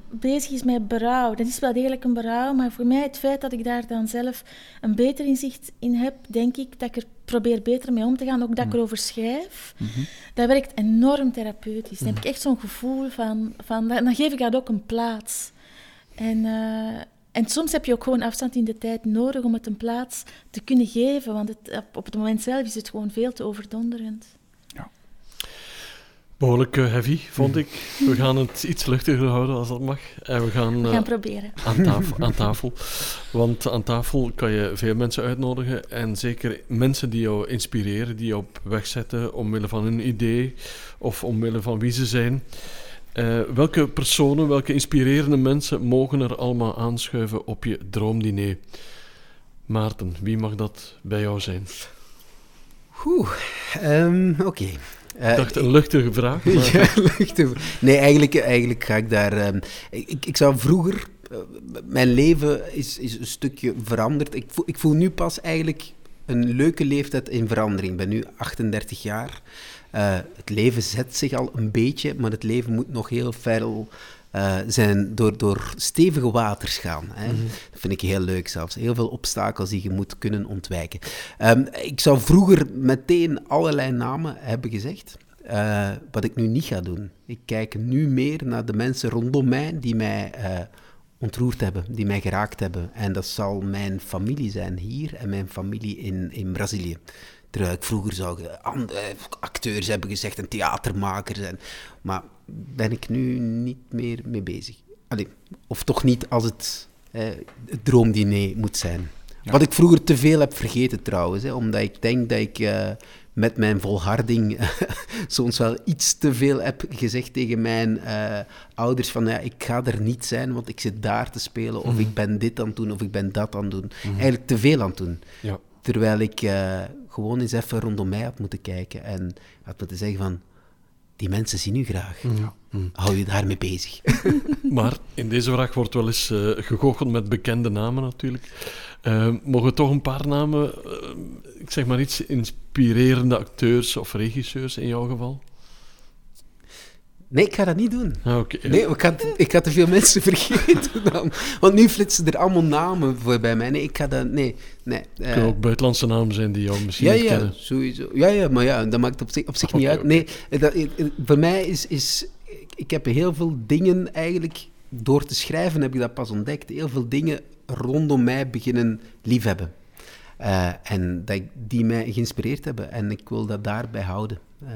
bezig is met berouw. Dat is wel degelijk een berouw, maar voor mij het feit dat ik daar dan zelf een beter inzicht in heb, denk ik dat ik er probeer beter mee om te gaan, ook dat ik mm. erover schrijf, mm dat werkt enorm therapeutisch. Dan heb ik echt zo'n gevoel van, van, dan geef ik dat ook een plaats. En, uh, en soms heb je ook gewoon afstand in de tijd nodig om het een plaats te kunnen geven, want het, op het moment zelf is het gewoon veel te overdonderend. Behoorlijk eh, heavy, vond ik. We gaan het iets luchtiger houden als dat mag. En we gaan, we gaan uh, proberen. Aan tafel, aan tafel. Want aan tafel kan je veel mensen uitnodigen. En zeker mensen die jou inspireren, die jou op weg zetten omwille van hun idee of omwille van wie ze zijn. Uh, welke personen, welke inspirerende mensen mogen er allemaal aanschuiven op je droomdiner? Maarten, wie mag dat bij jou zijn? Oeh, um, oké. Uh, ik dacht een luchtige vraag. Maar... ja, luchtige Nee, eigenlijk, eigenlijk ga ik daar... Uh, ik, ik zou vroeger... Uh, mijn leven is, is een stukje veranderd. Ik voel, ik voel nu pas eigenlijk een leuke leeftijd in verandering. Ik ben nu 38 jaar. Het leven zet zich al een beetje, maar het leven moet nog heel ver uh, zijn door, door stevige waters gaan. Hè. Mhm. Dat vind ik heel leuk zelfs. Heel veel obstakels die je moet kunnen ontwijken. Um, ik zou vroeger meteen allerlei namen hebben gezegd. Uh, wat ik nu niet ga doen. Ik kijk nu meer naar de mensen rondom mij die mij uh, ontroerd hebben, die mij geraakt hebben. En dat zal mijn familie zijn hier en mijn familie in, in Brazilië. Terwijl ik vroeger zou acteurs hebben gezegd en theatermakers. En, maar ben ik nu niet meer mee bezig. Allee, of toch niet als het, eh, het droomdiner moet zijn. Wat ik vroeger te veel heb vergeten trouwens, hè, omdat ik denk dat ik uh, met mijn volharding soms wel iets te veel heb gezegd tegen mijn uh, ouders van ja, ik ga er niet zijn, want ik zit daar te spelen, of mm. ik ben dit aan het doen, of ik ben dat aan het doen. Mm. Eigenlijk te veel aan het doen. Ja. Terwijl ik uh, gewoon eens even rondom mij had moeten kijken en had moeten zeggen van die mensen zien u graag. Mm. Ja. Mm. Hou je daarmee bezig. maar in deze vraag wordt wel eens uh, gegoocheld met bekende namen natuurlijk. Uh, mogen toch een paar namen, uh, ik zeg maar iets, inspirerende acteurs of regisseurs in jouw geval? Nee, ik ga dat niet doen. Ah, nee, ik ga, ik ga te veel mensen vergeten. Dan. Want nu flitsen er allemaal namen voor bij mij. Nee, ik ga dat... Nee, nee. Uh, kunnen ook buitenlandse namen zijn die jou misschien ja, niet ja, kennen. sowieso. Ja, ja, maar ja, dat maakt op zich, op zich ah, niet uit. Nee, dat, voor mij is, is... Ik heb heel veel dingen eigenlijk... Door te schrijven heb ik dat pas ontdekt. Heel veel dingen rondom mij beginnen liefhebben. Uh, en dat die mij geïnspireerd hebben. En ik wil dat daarbij houden. Uh,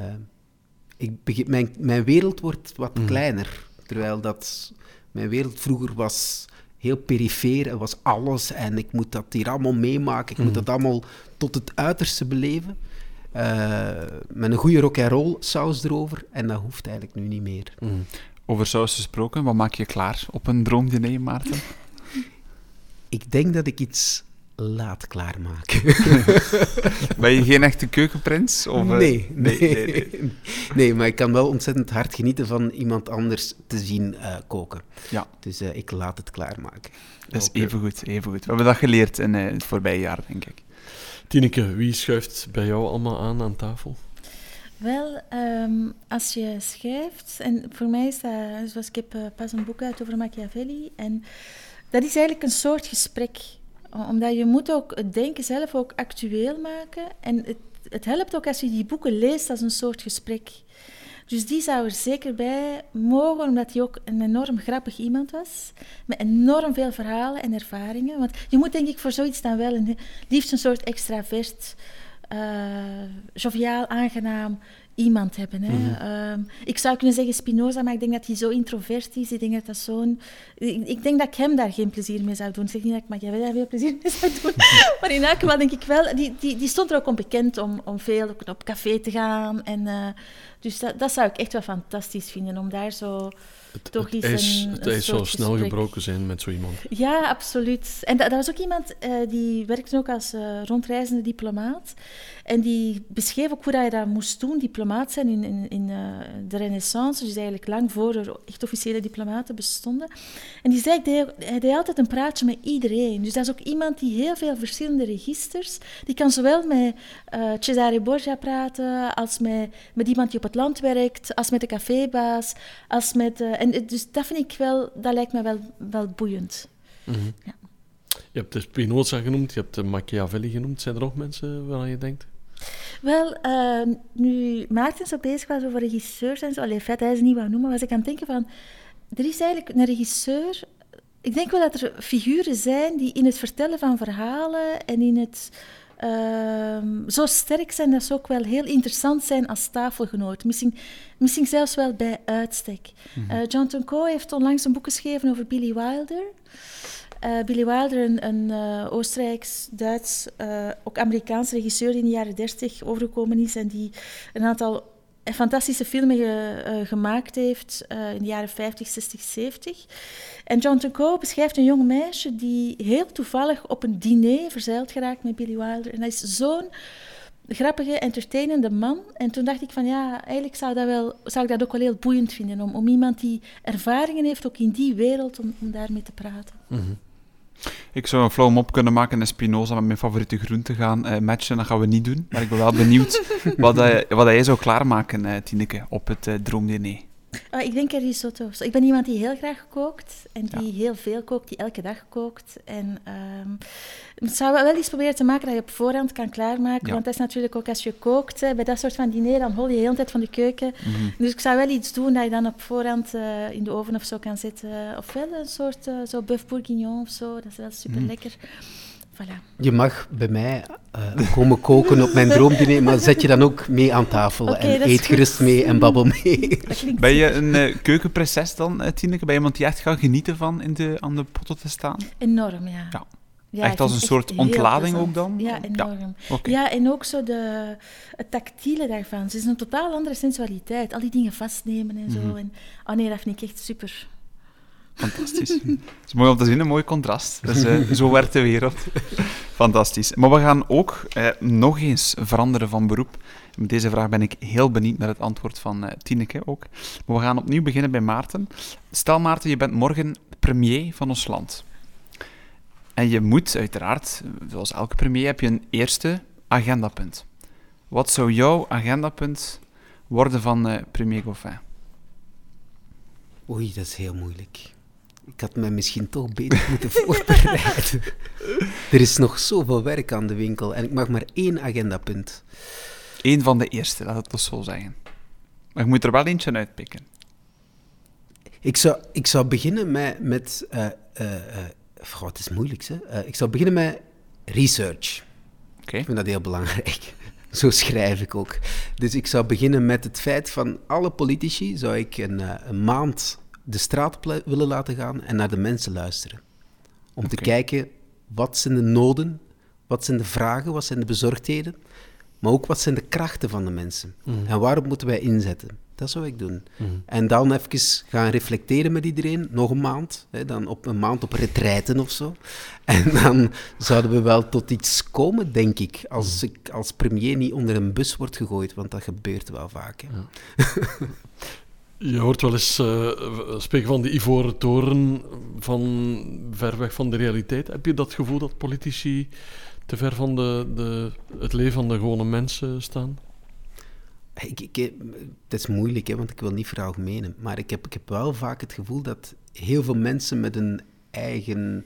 ik mijn, mijn wereld wordt wat mhm. kleiner. Terwijl dat mijn wereld vroeger was heel perifeer en was alles. En ik moet dat hier allemaal meemaken. Ik moet mhm. dat allemaal tot het uiterste beleven. Uh, met een goede rock and roll saus erover. En dat hoeft eigenlijk nu niet meer. Mhm. Over saus gesproken, wat maak je klaar op een droomdiner, Maarten? ik denk dat ik iets laat klaarmaken. ben je geen echte keukenprins? Of, eh? nee, nee, nee, nee, nee. maar ik kan wel ontzettend hard genieten van iemand anders te zien uh, koken. Ja. Dus uh, ik laat het klaarmaken. Dat is even goed, even goed. We hebben dat geleerd in het voorbije jaar, denk ik. Tineke, wie schuift bij jou allemaal aan aan tafel? Wel, um, als je schrijft, en voor mij is dat, zoals ik heb pas een boek uit over Machiavelli, en dat is eigenlijk een soort gesprek omdat je moet ook het denken zelf ook actueel maken. En het, het helpt ook als je die boeken leest als een soort gesprek. Dus die zou er zeker bij mogen, omdat hij ook een enorm grappig iemand was. Met enorm veel verhalen en ervaringen. Want je moet denk ik voor zoiets dan wel een, liefst een soort extravert, uh, joviaal, aangenaam iemand hebben. Hè. Mhm. Ehm, ik zou kunnen zeggen Spinoza, maar ik denk dat hij zo introvert is. Ik denk dat dat zo'n... Ik, ik, denk dat ik hem daar geen plezier mee zou doen. Ik zeg niet dat ik Machiavelli daar veel plezier mee zou doen. maar in elk geval denk ik wel... Die, die, die stond er ook onbekend om, om veel op café te gaan. En, uh, dus dat, dat zou ik echt wel fantastisch vinden, om daar zo het, toch het is een- het een soort snel gesprek. gebroken zijn met zo iemand. Ja, absoluut. En dat, dat was ook iemand eh, die werkte ook als eh, rondreizende diplomaat. En die beschreef ook hoe dat je dat moest doen, diplomaat zijn in, in, in eh, de renaissance. Dus eigenlijk lang voor er echt officiële diplomaten bestonden. En die zei, deed- hij deed altijd een praatje met iedereen. Dus dat is ook iemand die heel veel verschillende registers... Die kan zowel met Cesare Borgia praten, als met, met iemand die op het land werkt, als met de cafébaas, als met... en dus dat vind ik wel... Dat lijkt me wel, wel boeiend. Ja. Je hebt de Spinoza genoemd, je hebt de Machiavelli genoemd. Zijn er nog mensen waaraan je denkt? Wel, eh, nu Maarten zo bezig was over regisseurs en zo, allee, vet, hij is niet wou noemen, was ik aan het denken van, er is eigenlijk een regisseur, ik denk wel dat er figuren zijn die in het vertellen van verhalen en in het ehm, zo sterk zijn dat ze ook wel heel interessant zijn als tafelgenoot. Misschien, misschien zelfs wel bij uitstek. Eh, John Coe heeft onlangs een boek geschreven over Billy Wilder. Eh, Billy Wilder, een, een eh, Oostenrijks-Duits, ook Amerikaans regisseur die in de jaren dertig overgekomen is en die een aantal fantastische filmen eh, gemaakt heeft eh, in de jaren 50, 60, 70. En John Coe beschrijft een jong meisje die heel toevallig op een diner verzeild geraakt met Billy Wilder. En hij is zo'n grappige, entertainende man. En toen dacht ik van ja, eigenlijk zou, dat wel, zou ik dat ook wel heel boeiend vinden om, om iemand die ervaringen heeft, ook in die wereld, om, om daarmee te praten. Ik zou een flauw mop kunnen maken en Spinoza met mijn favoriete groente gaan eh, matchen. Dat gaan we niet doen. Maar ik ben wel benieuwd wat, hij, wat jij zou klaarmaken, eh Tineke, op het eh, droomdiner. Ah, ik denk er risotto's. Ik ben iemand die heel graag kookt en die heel veel kookt, die elke dag kookt. En het zou wel iets proberen te maken dat je op voorhand kan klaarmaken. Ja. Want dat is natuurlijk ook als je kookt, bij dat soort van diner, dan hol je de hele tijd van de keuken. Mhm. Dus ik zou wel iets doen dat je dan op voorhand eh, in de oven of zo kan zetten. Ofwel een soort uh, zo bœuf bourguignon of zo, dat is wel super lekker. Voilà. Je mag bij mij uh, komen koken op mijn droomdiner, maar zet je dan ook mee aan tafel en eet gerust mee en babbel mee. Ben je een eh, keukenprinses dan, eh, Tineke? Ben je iemand die echt gaat genieten van in de, aan de potten te staan? Enorm, ja. Ja. Ja, Echt als een soort ontlading ook dan? Ja, enorm. Oké. Ja, en ook zo de, het tactiele daarvan. Het is een totaal andere sensualiteit. Al die dingen vastnemen en zo. Mhm. En, oh nee, dat vind ik echt super. Fantastisch. Het is mooi om te zien, een mooi contrast. Dus eh, zo werkt de wereld. Fantastisch. Maar we gaan ook eh, nog eens veranderen van beroep. Met deze vraag ben ik heel benieuwd naar het antwoord van eh, Tineke ook. Maar we gaan opnieuw beginnen bij Maarten. Stel Maarten, je bent morgen premier van ons land. En je moet uiteraard, zoals elke premier, heb je een eerste agendapunt. Wat zou jouw agendapunt worden van eh, premier Goffin? Oei, dat is heel moeilijk. Ik had me misschien toch beter moeten voorbereiden. er is nog zoveel werk aan de winkel en ik mag maar één agendapunt. Eén van de eerste, laat het toch zo zeggen. Maar je moet er wel eentje uitpikken. Ik zou, ik zou beginnen met... met uh, uh, uh, goh, het is moeilijk, hè. Ik zou beginnen met research. Okay. Ik vind dat heel belangrijk. Zo schrijf ik ook. Dus ik zou beginnen met het feit van alle politici zou ik een, een maand de straat willen laten gaan en naar de mensen luisteren. Om okay. te kijken, wat zijn de noden, wat zijn de vragen, wat zijn de bezorgdheden, maar ook wat zijn de krachten van de mensen. Mm. En waarop moeten wij inzetten? Dat zou ik doen. Mm. En dan even gaan reflecteren met iedereen, nog een maand. Hè, dan op een maand op retraiten of zo. En dan zouden we wel tot iets komen, denk ik. Als ik als premier niet onder een bus word gegooid, want dat gebeurt wel vaak. Hè. Ja. Je hoort wel eens uh, spreken van de ivoren toren van ver weg van de realiteit. Heb je dat gevoel dat politici te ver van de, de, het leven van de gewone mensen staan? Ik, ik, het is moeilijk, hè, want ik wil niet veralgemenen. Maar ik heb, ik heb wel vaak het gevoel dat heel veel mensen met een eigen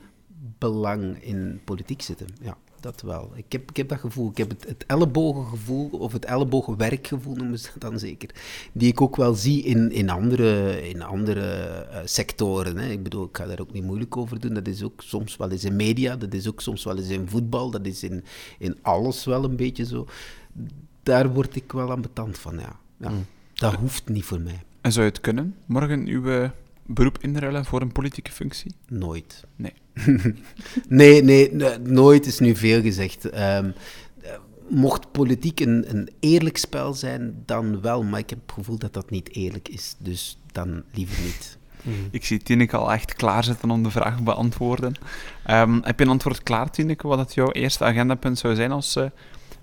belang in politiek zitten. Ja, dat wel. Ik heb, ik heb dat gevoel. Ik heb het, het ellebogengevoel, of het ellebogenwerkgevoel noemen ze dat dan zeker. Die ik ook wel zie in, in andere, in andere uh, sectoren. Hè. Ik bedoel, ik ga daar ook niet moeilijk over doen. Dat is ook soms wel eens in media, dat is ook soms wel eens in voetbal, dat is in, in alles wel een beetje zo. Daar word ik wel ambetant van, ja. ja mm. Dat hoeft niet voor mij. En zou je het kunnen, morgen uw uh, beroep inruilen voor een politieke functie? Nooit. Nee. nee, nee, nooit is nu veel gezegd. Um, mocht politiek een, een, eerlijk spel zijn, dan wel. Maar ik heb het gevoel dat dat niet eerlijk is. Dus dan liever niet. Mhm. Ik zie Tineke al echt klaarzitten om de vraag te beantwoorden. Ehm, heb je een antwoord klaar, Tineke, wat het jouw eerste agendapunt zou zijn als uh,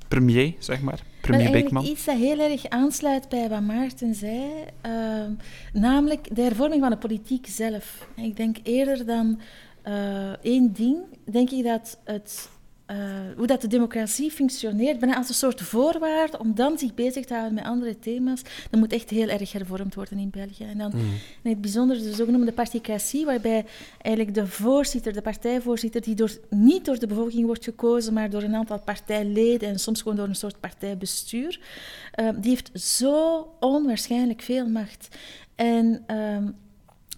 premier, zeg maar? Premier Beekman? Iets dat heel erg aansluit bij wat Maarten zei, ehm, namelijk de hervorming van de politiek zelf. Ik denk eerder dan uh, één ding, denk ik dat het uh, hoe dat de democratie functioneert, bijna als een soort voorwaarde om dan zich bezig te houden met andere thema's, dat moet echt heel erg hervormd worden in België. En dan mm. in het bijzonder de zogenoemde particratie, waarbij eigenlijk de voorzitter, de partijvoorzitter, die door, niet door de bevolking wordt gekozen, maar door een aantal partijleden en soms gewoon door een soort partijbestuur, uh, die heeft zo onwaarschijnlijk veel macht. En... Uh,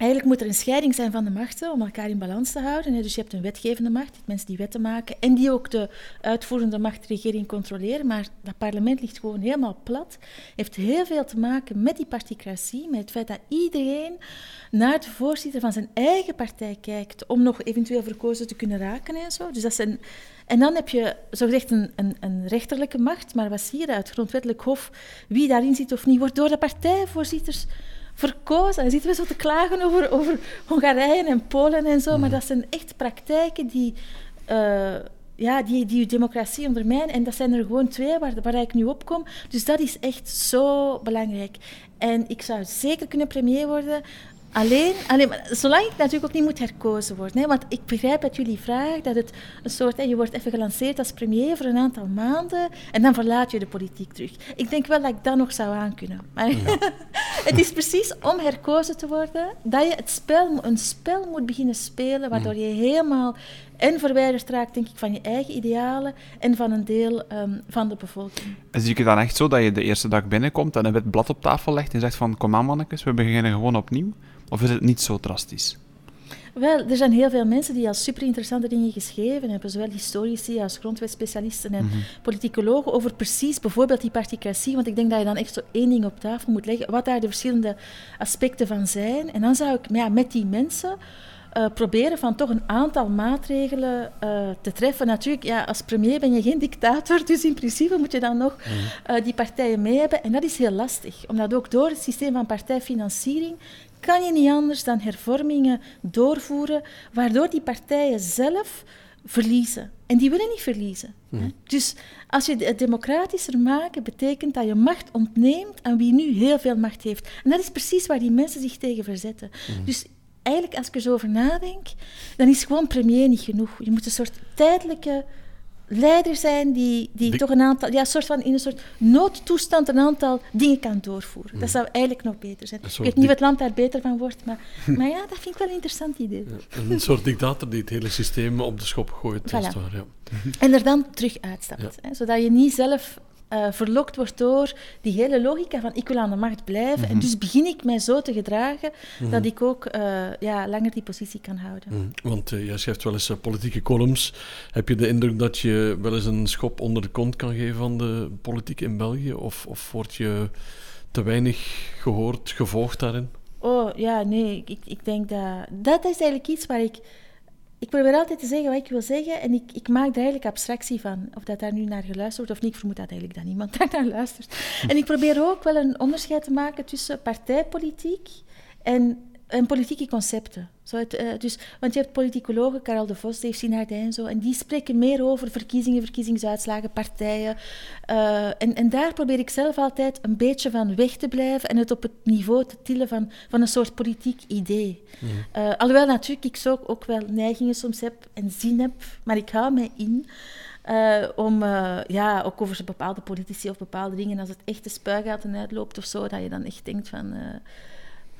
Eigenlijk moet er een scheiding zijn van de machten om elkaar in balans te houden. Dus je hebt een wetgevende macht, mensen die wetten maken en die ook de uitvoerende macht, de regering, controleren. Maar dat parlement ligt gewoon helemaal plat. Heeft heel veel te maken met die particratie, met het feit dat iedereen naar de voorzitter van zijn eigen partij kijkt om nog eventueel verkozen te kunnen raken en zo. Dus dat zijn... En dan heb je zogezegd een, een, een rechterlijke macht, maar wat zie je uit grondwettelijk hof? Wie daarin zit of niet, wordt door de partijvoorzitters verkozen. En zitten we zo te klagen over, over Hongarije en Polen en zo, maar mhm. dat zijn echt praktijken die, uh, ja, die, die democratie ondermijnen. En dat zijn er gewoon twee waar, waar ik nu op kom. Dus dat is echt zo belangrijk. En ik zou zeker kunnen premier worden Alleen, alleen zolang ik natuurlijk ook niet moet herkozen worden. Hè, want ik begrijp uit jullie vraag dat het een soort... Hè, je wordt even gelanceerd als premier voor een aantal maanden en dan verlaat je de politiek terug. Ik denk wel dat ik dat nog zou aankunnen. Maar het is precies om herkozen te worden dat je het spel, een spel moet beginnen spelen waardoor je helemaal en verwijderd raakt, denk ik, van je eigen idealen en van een deel ehm, van de bevolking. En zie je dan echt zo dat je de eerste dag binnenkomt en een wit blad op tafel legt en zegt van kom aan mannetjes, we beginnen gewoon opnieuw? Of is het niet zo drastisch? Wel, er zijn heel veel mensen die al super interessante dingen geschreven hebben, zowel historici als grondwetspecialisten en mm politicologen, over precies bijvoorbeeld die particratie. Want ik denk dat je dan echt zo één ding op tafel moet leggen, wat daar de verschillende aspecten van zijn. En dan zou ik ja, met die mensen uh, proberen van toch een aantal maatregelen uh, te treffen. Natuurlijk, ja, als premier ben je geen dictator, dus in principe moet je dan nog uh, die partijen mee hebben. En dat is heel lastig, omdat ook door het systeem van partijfinanciering kan je niet anders dan hervormingen doorvoeren, waardoor die partijen zelf verliezen. En die willen niet verliezen. Hmm. Dus als je het democratischer maken, betekent dat je macht ontneemt aan wie nu heel veel macht heeft. En dat is precies waar die mensen zich tegen verzetten. Hmm. Dus eigenlijk, als ik er zo over nadenk, dan is gewoon premier niet genoeg. Je moet een soort tijdelijke leider zijn die, die, toch een aantal, ja, soort van in een soort noodtoestand een aantal dingen kan doorvoeren. Dat hmm. zou eigenlijk nog beter zijn. Ik weet niet het land daar beter van wordt, maar, maar ja, dat vind ik wel een interessant idee. een soort dictator die het hele systeem op de schop gooit. Voilà. Waar, ja. En er dan terug uitstapt. Hè, zodat je niet zelf uh, verlokt wordt door die hele logica van ik wil aan de macht blijven. En mhm. dus begin ik mij zo te gedragen mhm. dat ik ook uh, ja, langer die positie kan houden. Mhm. Want uh, jij schrijft wel eens politieke columns. Heb je de indruk dat je wel eens een schop onder de kont kan geven van de politiek in België? Of, of word je te weinig gehoord, gevolgd daarin? Oh ja, nee. Ik, ik denk dat... Dat is eigenlijk iets waar ik ik probeer altijd te zeggen wat ik wil zeggen en ik, ik maak er eigenlijk abstractie van. Of dat daar nu naar geluisterd wordt of niet. Ik vermoed dat eigenlijk dat niemand daar naar luistert. En ik probeer ook wel een onderscheid te maken tussen partijpolitiek en en politieke concepten. Zo het, uh, dus, want je hebt politicologen, Karel de Vos, Dave Sinardijn en zo, en die spreken meer over verkiezingen, verkiezingsuitslagen, partijen. Uh, en, en daar probeer ik zelf altijd een beetje van weg te blijven en het op het niveau te tillen van, van een soort politiek idee. Uh, alhoewel natuurlijk ik zo ook wel neigingen soms heb en zin heb, maar ik hou mij in. Uh, om uh, ja, ook over bepaalde politici of bepaalde dingen, als het echt de spuigaten uitloopt of zo, dat je dan echt denkt van... Uh,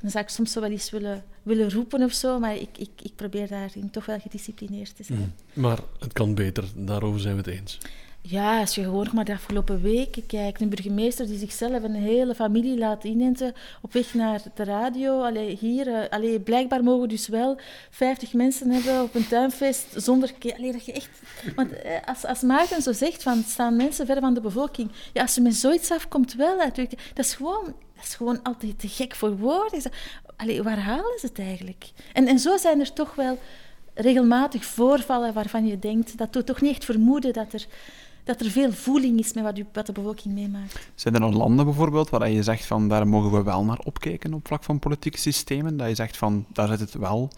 dan zou ik soms zo wel eens willen, willen roepen of zo, maar ik, ik, ik probeer daarin toch wel gedisciplineerd te zijn. Mm. Maar het kan beter, daarover zijn we het eens. Ja, als je gewoon maar de afgelopen weken kijkt, een burgemeester die zichzelf een hele familie laat inenten op weg naar de radio. Allee, hier, uh, allee, blijkbaar mogen dus wel 50 mensen hebben op een tuinfeest zonder... Allee, dat je echt... Want uh, als, als Maarten zo zegt, van, staan mensen verder van de bevolking. Ja, als je met zoiets afkomt, wel natuurlijk. Dat is gewoon dat is gewoon altijd te gek voor woorden. Allee, waar halen ze het eigenlijk? En, en zo zijn er toch wel regelmatig voorvallen waarvan je denkt, dat doet toch niet echt vermoeden dat er, dat er veel voeling is met wat, u, wat de bevolking meemaakt. Zijn er nog landen bijvoorbeeld waar je zegt van daar mogen we wel naar opkijken op vlak van politieke systemen? Dat je zegt van daar zit het wel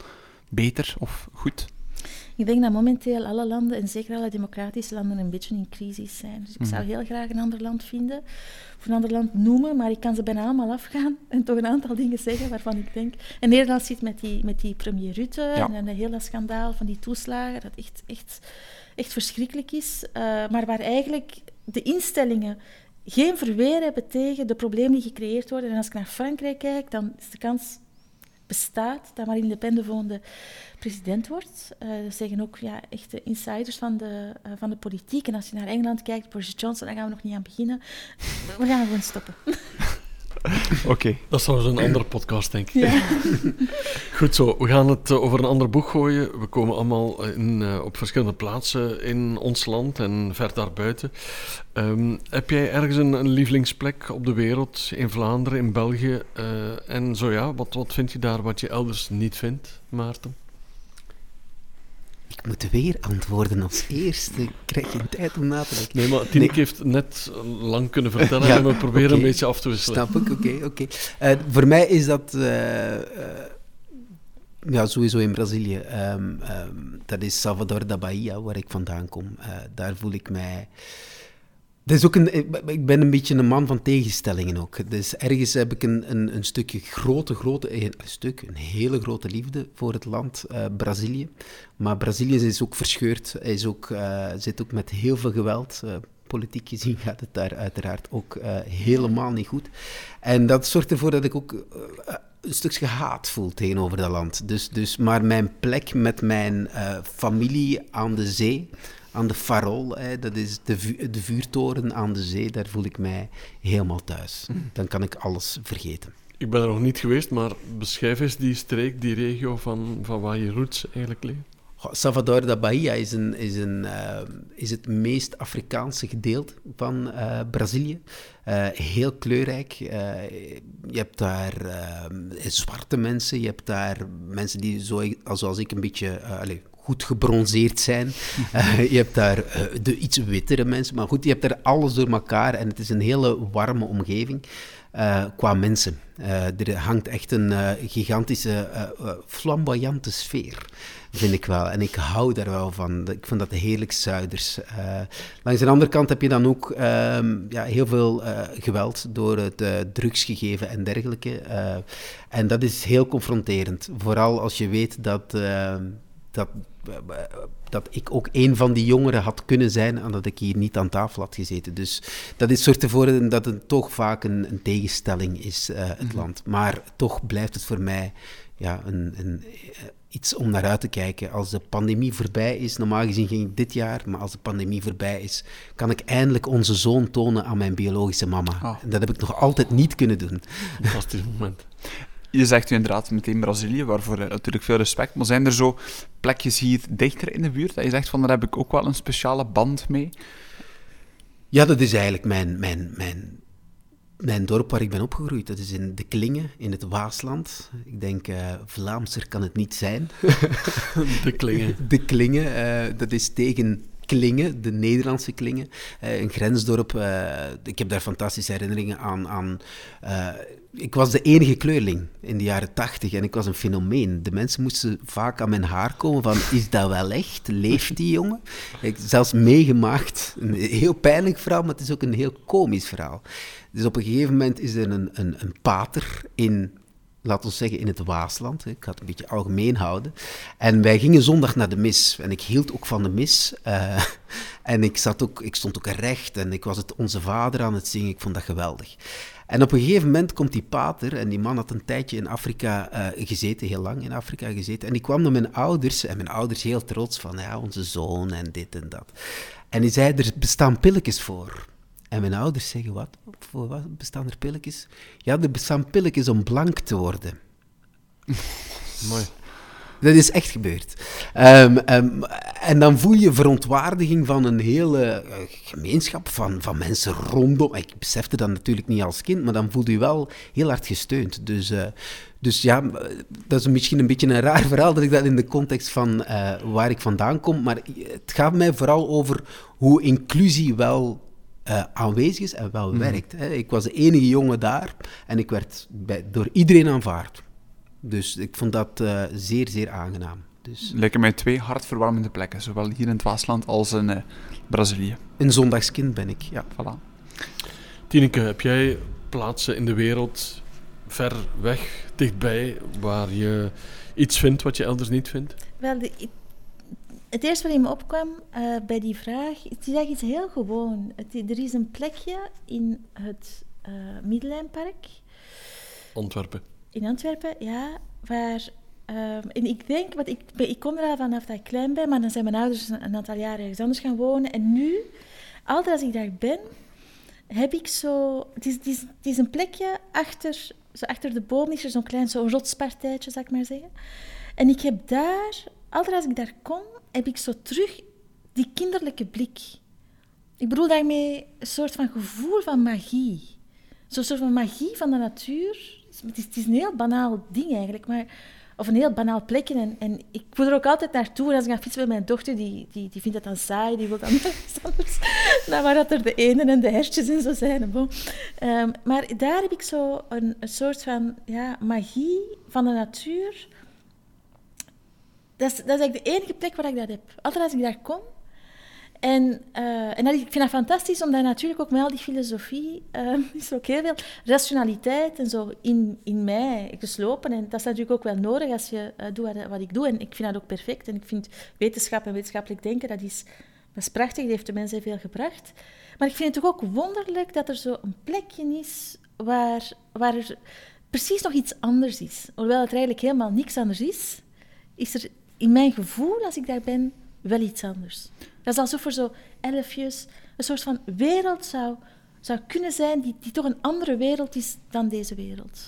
beter of goed? Ik denk dat momenteel alle landen, en zeker alle democratische landen, een beetje in crisis zijn. Dus ik zou heel graag een ander land vinden, of een ander land noemen, maar ik kan ze bijna allemaal afgaan en toch een aantal dingen zeggen waarvan ik denk... En Nederland zit met die, met die premier Rutte en een hele schandaal van die toeslagen, dat echt, echt, echt verschrikkelijk is. Uh, maar waar eigenlijk de instellingen geen verweer hebben tegen de problemen die gecreëerd worden. En als ik naar Frankrijk kijk, dan is de kans bestaat dat Marine Le Pen de volgende president wordt. Uh, dat zeggen ook ja, echte insiders van de, uh, van de politiek. En als je naar Engeland kijkt, Boris Johnson, daar gaan we nog niet aan beginnen. We gaan gewoon stoppen. Oké. Dat is trouwens een andere podcast, denk ik. Ja. Goed zo, we gaan het eh, over een ander boek gooien. We komen allemaal in, uh, op verschillende plaatsen in ons land en ver daarbuiten. Um, heb jij ergens een, een, lievelingsplek op de wereld, in Vlaanderen, in België? Uh, en zo ja, wat, wat vind je daar wat je elders niet vindt, Maarten? Ik moet weer antwoorden als eerste. Ik krijg geen tijd om na te denken. Nee, maar Tineke nee. heeft net lang kunnen vertellen ja, en we proberen okay. een beetje af te wisselen. Snap ik, oké. Okay, okay. uh, voor mij is dat... Uh, uh, ja, sowieso in Brazilië. Um, um, dat is Salvador da Bahia, waar ik vandaan kom. daar voel ik mij... Dat ook een, ik ben een beetje een man van tegenstellingen ook. Dus ergens heb ik een, een, een stukje grote, grote, een stuk, een hele grote liefde voor het land uh, Brazilië. Maar Brazilië is ook verscheurd, is ook, uh, zit ook met heel veel geweld. Politiek gezien gaat het daar uiteraard ook helemaal niet goed. En dat zorgt ervoor dat ik ook een stukje haat voel tegenover dat land. Dus, dus, maar mijn plek met mijn familie aan de zee aan de Farol, hè, dat is de, vu de vuurtoren aan de zee, daar voel ik mij helemaal thuis. Mhm. Dan kan ik alles vergeten. Ik ben er nog niet geweest, maar beschrijf eens die streek, die regio van, van waar je roots eigenlijk liggen. Salvador da Bahia is, een, is, een, uh, is het meest Afrikaanse gedeelte van uh, Brazilië. Uh, heel kleurrijk. je hebt daar zwarte mensen, je hebt daar mensen die zo, zoals ik een beetje allez, goed gebronzeerd zijn. Uh, je hebt daar uh, de iets wittere mensen, maar goed, je hebt daar alles door elkaar en het is een hele warme omgeving uh, qua mensen. er hangt echt een gigantische, flamboyante sfeer, vind ik wel. En ik hou daar wel van. Ik vind dat heerlijk Zuiders. langs de andere kant heb je dan ook ehm, ja, heel veel geweld door het drugsgegeven en dergelijke. en dat is heel confronterend. Vooral als je weet dat dat, dat ik ook een van die jongeren had kunnen zijn en dat ik hier niet aan tafel had gezeten. Dus dat is zorgt ervoor dat het toch vaak een, een tegenstelling is, uh, het mm-hmm. land. Maar toch blijft het voor mij ja, een, een, uh, iets om naar uit te kijken. Als de pandemie voorbij is, normaal gezien ging ik dit jaar, maar als de pandemie voorbij is, kan ik eindelijk onze zoon tonen aan mijn biologische mama. Oh. En dat heb ik nog altijd niet kunnen doen. Fantastisch moment. Je zegt u inderdaad meteen Brazilië, waarvoor natuurlijk veel respect. Maar zijn er zo plekjes hier dichter in de buurt dat je zegt van daar heb ik ook wel een speciale band mee? Ja, dat is eigenlijk mijn, mijn, mijn, mijn dorp waar ik ben opgegroeid. Dat is in De Klingen, in het Waasland. Ik denk, uh, Vlaamser kan het niet zijn. De Klingen. De Klingen, uh, dat is tegen Klingen, de Nederlandse Klingen. Uh, een grensdorp. ik heb daar fantastische herinneringen aan. aan ik was de enige kleurling in de jaren tachtig en ik was een fenomeen. De mensen moesten vaak aan mijn haar komen van, is dat wel echt? Leeft die jongen? Ik zelfs meegemaakt. Een heel pijnlijk verhaal, maar het is ook een heel komisch verhaal. Dus op een gegeven moment is er een, een, een pater in, laten we zeggen, in het Waasland. Ik ga het een beetje algemeen houden. En wij gingen zondag naar de mis. En ik hield ook van de mis. Uh, en ik, zat ook, ik stond ook recht en ik was het Onze Vader aan het zingen. Ik vond dat geweldig. En op een gegeven moment komt die pater, en die man had een tijdje in Afrika uh, gezeten, heel lang in Afrika gezeten, en die kwam naar mijn ouders, en mijn ouders heel trots van, ja, onze zoon en dit en dat. En die zei, er bestaan pilletjes voor. En mijn ouders zeggen, wat? Voor wat bestaan er pilletjes? Ja, er bestaan pilletjes om blank te worden. Mooi. Dat is echt gebeurd. Ehm, ehm, en dan voel je verontwaardiging van een hele eh, gemeenschap van, van mensen rondom. Ik besefte dat natuurlijk niet als kind, maar dan voel je wel heel hard gesteund. Dus, uh, dus ja, dat is misschien een beetje een raar verhaal dat ik dat in de context van uh, waar ik vandaan kom. Maar het gaat mij vooral over hoe inclusie wel uh, aanwezig is en wel mm. werkt. Hè. Ik was de enige jongen daar en ik werd bij, door iedereen aanvaard. Dus ik vond dat uh, zeer, zeer aangenaam. Dus... Lijken mij twee hartverwarmende plekken, zowel hier in het Waasland als in uh, Brazilië. Een zondagskind ben ik, ja. Voilà. Tineke, heb jij plaatsen in de wereld ver weg, dichtbij, waar je iets vindt wat je elders niet vindt? Wel, de, het eerste wat in me opkwam uh, bij die vraag, het is eigenlijk iets heel gewoon. Het, er is een plekje in het uh, Middellijnpark. Antwerpen. In Antwerpen, ja, waar... Um, en ik denk, want ik, ik kom er vanaf dat ik klein ben, maar dan zijn mijn ouders een aantal jaren ergens anders gaan wonen. En nu, altijd als ik daar ben, heb ik zo... Het is een plekje achter, zo achter de boom, is er zo'n klein zo'n rotspartijtje, zou ik maar zeggen. En ik heb daar, altijd als ik daar kom, heb ik zo terug die kinderlijke blik. Ik bedoel daarmee een soort van gevoel van magie. Zo'n soort van magie van de natuur. Het is, een heel banaal ding eigenlijk, maar, of een heel banaal plekje. En, en ik voel er ook altijd naartoe. En als ik ga fietsen met mijn dochter, die, die, die vindt dat dan saai, die wil dan anders. Nou, waar dat er de ene en de hertjes en zo zijn. Um, maar daar heb ik zo een, een soort van ja, magie van de natuur dat is, dat is eigenlijk de enige plek waar ik dat heb. Altijd als ik daar kom. En, uh, en dat, ik vind dat fantastisch, omdat natuurlijk ook met al die filosofie uh, is ook heel veel rationaliteit en zo in, in mij geslopen. En dat is natuurlijk ook wel nodig als je uh, doet wat, wat, ik doe. En ik vind dat ook perfect. En ik vind wetenschap en wetenschappelijk denken, dat is, dat is prachtig. Dat heeft de mensen veel gebracht. Maar ik vind het toch ook wonderlijk dat er zo een plekje is waar, waar er precies nog iets anders is. Hoewel het eigenlijk helemaal niks anders is, is er in mijn gevoel, als ik daar ben, wel iets anders. Dat is alsof er zo elfjes een soort van wereld zou, zou kunnen zijn die, die toch een andere wereld is dan deze wereld.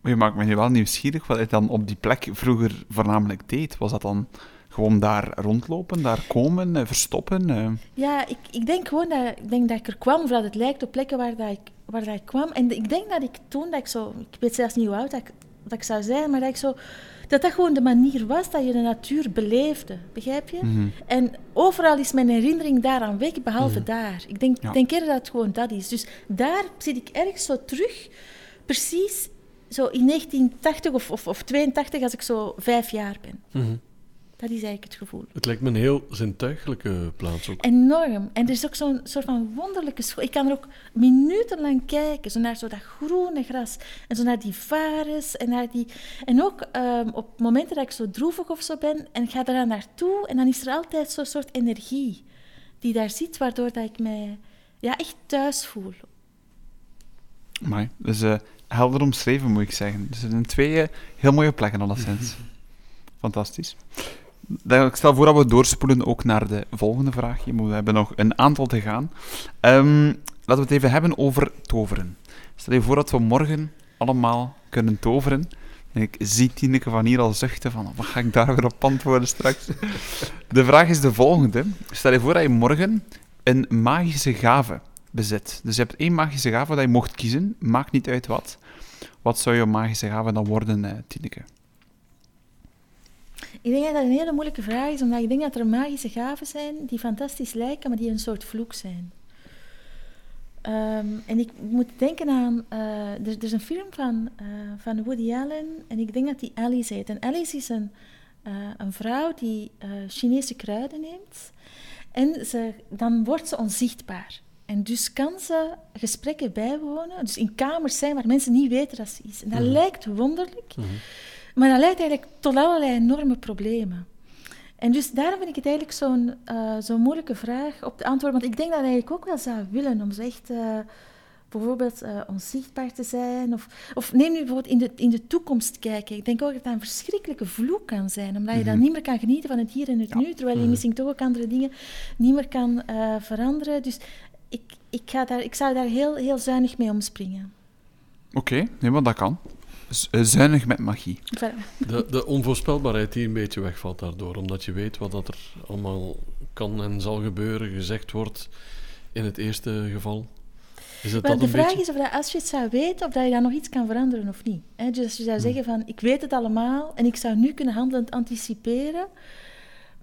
Maar je maakt me nu wel nieuwsgierig wat je dan op die plek vroeger voornamelijk deed. Was dat dan gewoon daar rondlopen, daar komen, eh, verstoppen? Eh? Ja, ik, ik denk gewoon dat ik, denk dat ik er kwam, of dat het lijkt op plekken waar, dat ik, waar dat ik kwam. En ik denk dat ik toen, dat ik zo, ik weet zelfs niet hoe oud dat ik, dat ik zou zijn, maar dat ik zo dat dat gewoon de manier was dat je de natuur beleefde. Begrijp je? Mhm. En overal is mijn herinnering daaraan weg, behalve mhm. daar. Ik denk, ja. denk eerder dat het gewoon dat is. Dus daar zit ik ergens zo terug, precies zo in 1980 of, of, of 82, als ik zo vijf jaar ben. Mhm. Dat is eigenlijk het gevoel. Het lijkt me een heel zintuigelijke plaats ook. Enorm. En er is ook zo'n soort van wonderlijke school. Ik kan er ook minutenlang kijken, zo naar zo dat groene gras. En zo naar die varens. En, naar die... en ook um, op momenten dat ik zo droevig of zo ben, en ik ga daar naartoe, en dan is er altijd zo'n soort energie die daar zit, waardoor dat ik mij ja, echt thuis voel. Mooi. Dus uh, helder omschreven, moet ik zeggen. Dus er zijn twee uh, heel mooie plekken, alleszins. Fantastisch. Ik stel voor dat we doorspoelen ook naar de volgende vraag. We hebben nog een aantal te gaan. Um, laten we het even hebben over toveren. Stel je voor dat we morgen allemaal kunnen toveren. En ik zie Tineke van hier al zuchten van, wat ga ik daar weer op antwoorden straks? De vraag is de volgende. Stel je voor dat je morgen een magische gave bezit. Dus je hebt één magische gave dat je mocht kiezen, maakt niet uit wat. Wat zou je magische gave dan worden, eh, Tineke? Ik denk dat dat een hele moeilijke vraag is, omdat ik denk dat er magische gaven zijn die fantastisch lijken, maar die een soort vloek zijn. Um, en ik moet denken aan, uh, er, er, is een film van, uh, van Woody Allen en ik denk dat die Alice heet. En Alice is een, uh, een vrouw die Chinese kruiden neemt en ze, dan wordt ze onzichtbaar. En dus kan ze gesprekken bijwonen, dus in kamers zijn waar mensen niet weten dat ze is. En dat mm lijkt wonderlijk. Mm -hmm. Maar dat leidt eigenlijk tot allerlei enorme problemen. En dus daarom vind ik het eigenlijk zo'n uh, zo'n moeilijke vraag op te antwoorden. Want ik denk dat ik eigenlijk ook wel zou willen om zo echt uh, bijvoorbeeld uh, onzichtbaar te zijn. Of, of neem nu bijvoorbeeld in de, in de toekomst kijken. Ik denk ook dat dat een verschrikkelijke vloek kan zijn. Omdat je dan mhm. niet meer kan genieten van het hier en het nu. Terwijl je mhm. misschien toch ook andere dingen niet meer kan veranderen. Dus ik, ik, ga daar, ik zou daar heel, heel zuinig mee omspringen. Oké, okay, nee, maar dat kan zuinig met magie. De, de onvoorspelbaarheid die een beetje wegvalt daardoor, omdat je weet wat dat er allemaal kan en zal gebeuren, gezegd wordt in het eerste geval. Is het maar de vraag is of dat als je het zou weten, of dat je dan nog iets kan veranderen of niet. dus als je zou hmm. zeggen van, ik weet het allemaal en ik zou nu kunnen handelend anticiperen,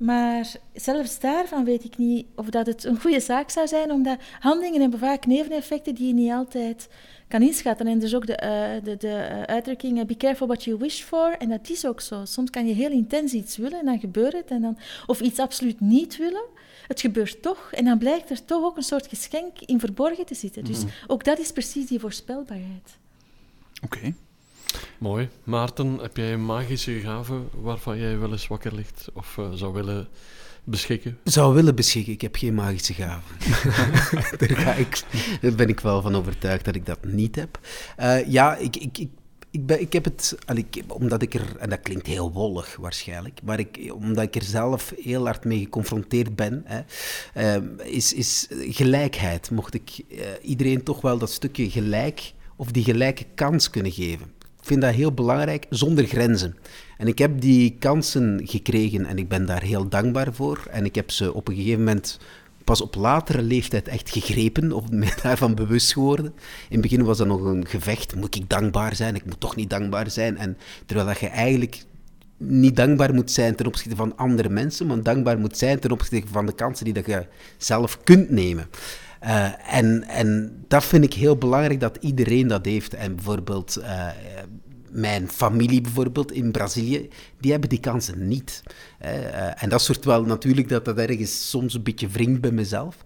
maar zelfs daarvan weet ik niet of dat het een goede zaak zou zijn, omdat handelingen hebben vaak neveneffecten die je niet altijd kan inschatten. En dus ook de, uh, de, de uh, uitdrukking be careful what you wish for. En dat is ook zo. Soms kan je heel intens iets willen en dan gebeurt het. En dan, of iets absoluut niet willen. Het gebeurt toch. En dan blijkt er toch ook een soort geschenk in verborgen te zitten. Dus mhm. ook dat is precies die voorspelbaarheid. Oké. Mooi. Maarten, heb jij een magische gave waarvan jij wel eens wakker ligt of zou willen beschikken? Zou willen beschikken. Ik heb geen magische gaven. daar, ga ik, daar ben ik wel van overtuigd dat ik dat niet heb. Uh, ja, ik, ik, ik ik, ben, ik heb het, ik, omdat ik er, en dat klinkt heel wollig waarschijnlijk, maar ik, omdat ik er zelf heel hard mee geconfronteerd ben, hè, uh, is, is gelijkheid. Mocht ik uh, iedereen toch wel dat stukje gelijk of die gelijke kans kunnen geven. Ik vind dat heel belangrijk, zonder grenzen. En ik heb die kansen gekregen en ik ben daar heel dankbaar voor. En ik heb ze op een gegeven moment pas op latere leeftijd echt gegrepen of me daarvan bewust geworden. In het begin was dat nog een gevecht. Moet ik dankbaar zijn? Ik moet toch niet dankbaar zijn. En terwijl dat je eigenlijk niet dankbaar moet zijn ten opzichte van andere mensen, maar dankbaar moet zijn ten opzichte van de kansen die dat je zelf kunt nemen. Uh, en, en dat vind ik heel belangrijk dat iedereen dat heeft. En bijvoorbeeld uh, mijn familie bijvoorbeeld in Brazilië, die hebben die kansen niet. Uh, en dat soort wel natuurlijk dat dat ergens soms een beetje wringt bij mezelf.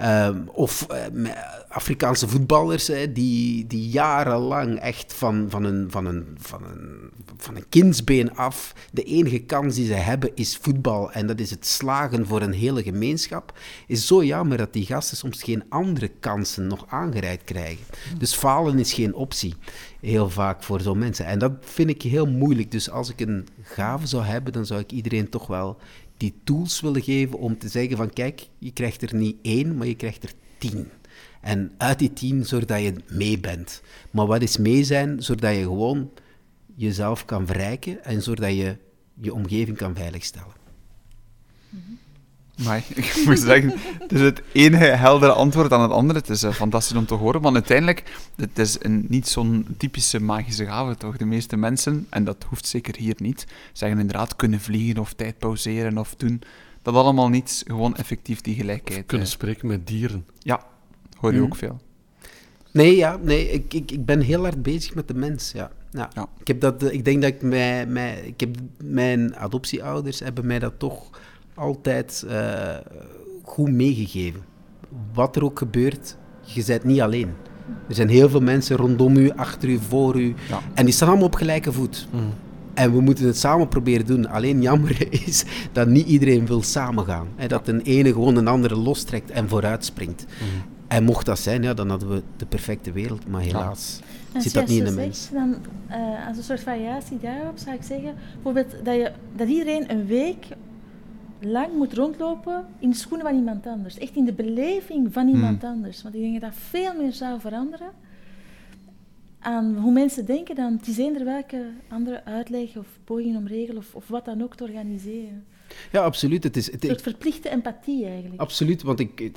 Ehm, of uh, Afrikaanse voetballers hè, die, die jarenlang echt van, van, een, van, een, van, een, van een kindsbeen af. De enige kans die ze hebben is voetbal. En dat is het slagen voor een hele gemeenschap. Is zo jammer dat die gasten soms geen andere kansen nog aangereikt krijgen. Dus falen is geen optie. Heel vaak voor zo'n mensen. En dat vind ik heel moeilijk. Dus als ik een gave zou hebben, dan zou ik iedereen toch wel die tools willen geven om te zeggen van kijk, je krijgt er niet één, maar je krijgt er tien. En uit die tien zorg dat je mee bent. Maar wat is mee zijn? Zodat je gewoon jezelf kan verrijken en zodat je je omgeving kan veiligstellen. Maar ik moet zeggen, het is het ene heldere antwoord aan het andere. Het is uh, fantastisch om te horen, want uiteindelijk, het is een, niet zo'n typische magische gave, toch? De meeste mensen, en dat hoeft zeker hier niet, zeggen inderdaad kunnen vliegen of tijd pauzeren of doen. Dat allemaal niet, gewoon effectief die gelijkheid. Of kunnen uh, spreken met dieren. Ja, hoor je mm. ook veel. Nee, ja, nee ik, ik, ik ben heel hard bezig met de mens, ja. Ja. ja. Ik, heb dat, ik denk dat ik, mij, mij, ik heb, mijn adoptieouders hebben mij dat toch altijd uh, goed meegegeven. Wat er ook gebeurt, je bent niet alleen. Er zijn heel veel mensen rondom u, achter u, voor u. En die staan allemaal op gelijke voet. Mm. En we moeten het samen proberen doen. Alleen jammer is dat niet iedereen wil samengaan. Hè, dat een ene gewoon een andere lostrekt en vooruit springt. Mm. En mocht dat zijn, ja, dan hadden we de perfecte wereld. Maar helaas zit dat niet in de mens. Dan, uh, als een soort variatie daarop zou ik zeggen, bijvoorbeeld dat, je, dat iedereen een week lang moet rondlopen in de schoenen van iemand anders. Echt in de beleving van iemand hmm. anders. Want ik denk dat dat veel meer zou veranderen aan hoe mensen denken dan het is eender welke andere uitleg of poging om regel of, of wat dan ook te organiseren. Ja, absoluut. Het is, het, een soort verplichte empathie eigenlijk. Absoluut, want ik,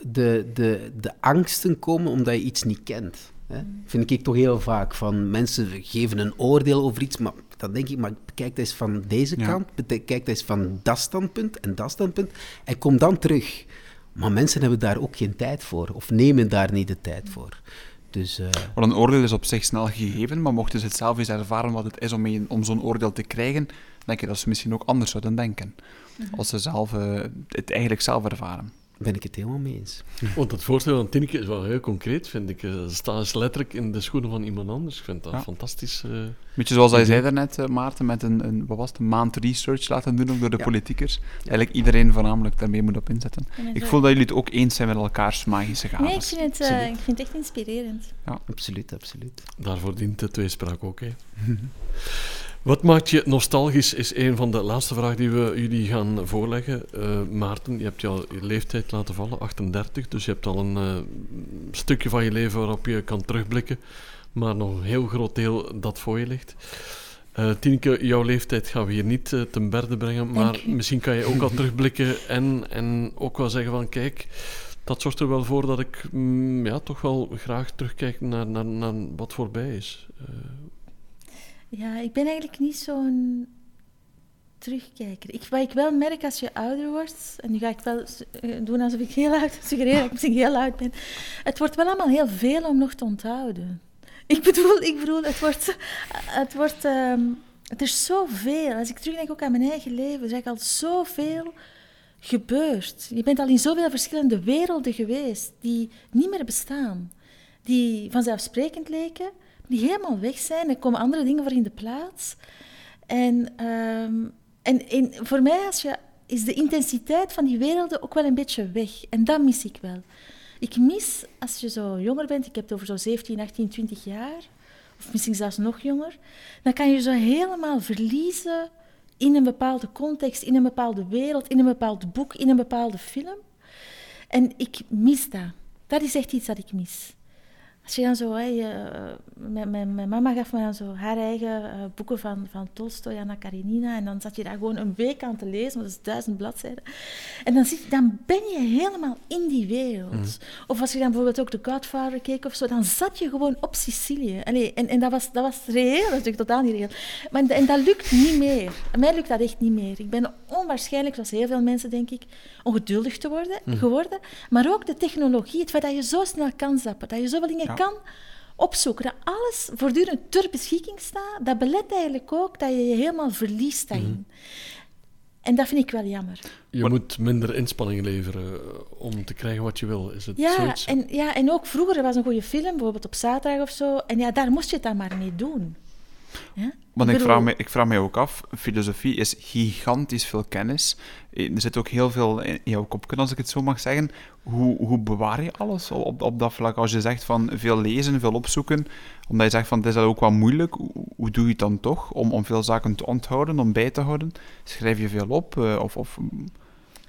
de, de, de angsten komen omdat je iets niet kent. Hè? Hmm. Vind ik toch heel vaak van mensen geven een oordeel over iets, maar dan denk ik, maar kijk eens van deze kant, kijk eens van dat standpunt en dat standpunt en kom dan terug. Maar mensen hebben daar ook geen tijd voor, of nemen daar niet de tijd voor. Dus, uh... een oordeel is op zich snel gegeven, maar mochten ze het zelf eens ervaren wat het is om, om zo'n oordeel te krijgen, denk ik dat ze misschien ook anders zouden denken. Mhm. Als ze zelf, uh, het eigenlijk zelf ervaren ben ik het helemaal mee eens. Want het voorstel van Tineke is wel heel concreet, vind ik. Ze staan eens letterlijk in de schoenen van iemand anders. Ik vind dat fantastisch. Uh, Beetje zoals hij zei daarnet, uh, Maarten, met een, een, wat was het, een maand research laten doen ook door de ja. politiekers. Eigenlijk iedereen voornamelijk daarmee moet op inzetten. Ik voel dat jullie het ook eens zijn met elkaars magische gaven. Nee, ik vind het, uh, ik vind het echt inspirerend. Ja. Absoluut, absoluut. Daarvoor dient de tweespraak ook, hè. Wat maakt je nostalgisch, is een van de laatste vragen die we jullie gaan voorleggen. Uh, Maarten, je hebt je leeftijd laten vallen, 38, dus je hebt al een uh, stukje van je leven waarop je kan terugblikken. maar nog een heel groot deel dat voor je ligt. Uh, Tineke, jouw leeftijd gaan we hier niet uh, ten berde brengen, maar misschien kan je ook al terugblikken en, en ook wel zeggen van kijk, dat zorgt er wel voor dat ik mm, ja, toch wel graag terugkijk naar, naar, naar wat voorbij is. Uh. Ja, ik ben eigenlijk niet zo'n terugkijker. Ik, wat ik wel merk als je ouder wordt, en nu ga ik wel doen alsof ik heel oud suggereer dat ik heel oud ben, het wordt wel allemaal heel veel om nog te onthouden. Ik bedoel, ik bedoel het wordt... Het wordt um, er is zoveel. Als ik terugdenk ook aan mijn eigen leven, is er al zoveel gebeurd. Je bent al in zoveel verschillende werelden geweest die niet meer bestaan. Die vanzelfsprekend leken, die helemaal weg zijn. Er komen andere dingen voor in de plaats. En, en, en voor mij als je, is de intensiteit van die werelden ook wel een beetje weg. En dat mis ik wel. Ik mis, als je zo jonger bent, ik heb het over zo 17, 18, 20 jaar, of misschien zelfs nog jonger, dan kan je zo helemaal verliezen in een bepaalde context, in een bepaalde wereld, in een bepaald boek, in een bepaalde film. En ik mis dat. Dat is echt iets dat ik mis. Als je dan zo, hè, mijn, mijn, mijn, mama gaf me dan zo haar eigen uh, boeken van, van Tolstoy, Anna Karenina. En dan zat je daar gewoon een week aan te lezen, dat is duizend bladzijden. En dan, zit, dan ben je helemaal in die wereld. Mhm. Of als je dan bijvoorbeeld ook The Godfather keek of zo, dan zat je gewoon op Sicilië. Allee, en en dat, was, dat was reëel, dat is natuurlijk totaal niet reëel. Maar, en dat lukt niet meer. Mij lukt dat echt niet meer. Ik ben onwaarschijnlijk, zoals heel veel mensen denk ik, ongeduldig te worden, mhm. geworden. Maar ook de technologie, het feit dat je zo snel kan zappen, dat je zoveel dingen kan opzoeken, dat alles voortdurend ter beschikking staat, dat belet eigenlijk ook dat je je helemaal verliest daarin. Mhm. En dat vind ik wel jammer. Je moet minder inspanning leveren eh, om te krijgen wat je wil. Is het ja, zoiets? En, ja, en ook vroeger was een goede film, bijvoorbeeld op zaterdag of zo. En ja, daar moest je het dan maar mee doen. Ja? Want ik, vraag me, ik vraag me ook af, filosofie is gigantisch veel kennis. Er zit ook heel veel in jouw kopje, als ik het zo mag zeggen. Hoe, hoe bewaar je alles op, op dat vlak? Als je zegt van veel lezen, veel opzoeken, omdat je zegt van het is dat ook wel moeilijk, hoe, doe je het dan toch om, om veel zaken te onthouden, om bij te houden? Schrijf je veel op? Uh, of, of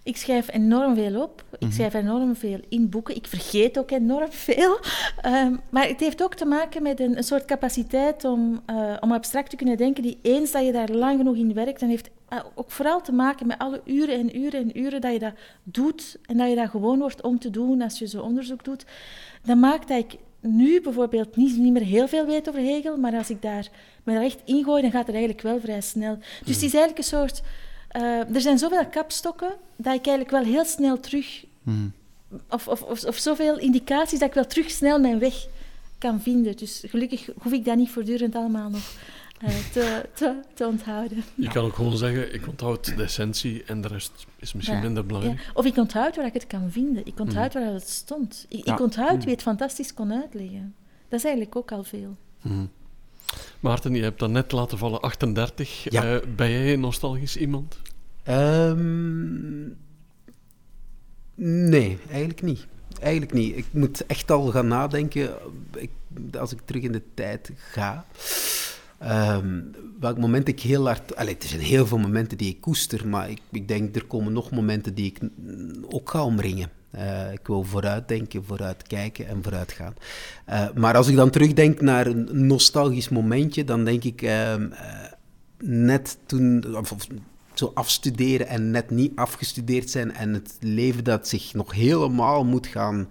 ik schrijf enorm veel op. Ik mhm. schrijf enorm veel in boeken. Ik vergeet ook enorm veel. Ehm, maar het heeft ook te maken met een, een soort capaciteit om, uh, om abstract te kunnen denken, die eens dat je daar lang genoeg in werkt, dan heeft uh, ook vooral te maken met alle uren en uren en uren dat je dat doet en dat je dat gewoon wordt om te doen als je zo onderzoek doet. Dat maakt dat ik nu bijvoorbeeld niet, niet meer heel veel weet over Hegel, maar als ik daar me daar echt ingooi, dan gaat het eigenlijk wel vrij snel. Dus het is mhm. eigenlijk een soort uh, er zijn zoveel kapstokken dat ik eigenlijk wel heel snel terug. Hmm. Of, of, of, of, zoveel indicaties dat ik wel terug snel mijn weg kan vinden. Dus gelukkig hoef ik dat niet voortdurend allemaal nog uh, te, te, te, onthouden. Je kan ook gewoon zeggen: ik onthoud de essentie en de rest is misschien minder belangrijk. Ja. Of ik onthoud waar ik het kan vinden. Ik onthoud hmm. waar het stond. Ik, ik onthoud hmm. wie het fantastisch kon uitleggen. Dat is eigenlijk ook al veel. Maarten, je hebt dat net laten vallen, 38. Uh, ben jij een nostalgisch iemand? Um, nee, eigenlijk niet. Eigenlijk niet. Ik moet echt al gaan nadenken, ik, als ik terug in de tijd ga, um, welk moment ik heel hard... Allee, er zijn heel veel momenten die ik koester, maar ik, ik denk, er komen nog momenten die ik ook ga omringen. Uh, ik wil vooruit denken, vooruit kijken en vooruit gaan. Uh, maar als ik dan terugdenk naar een nostalgisch momentje, dan denk ik uh, net toen, of, zo afstuderen en net niet afgestudeerd zijn en het leven dat zich nog helemaal moet gaan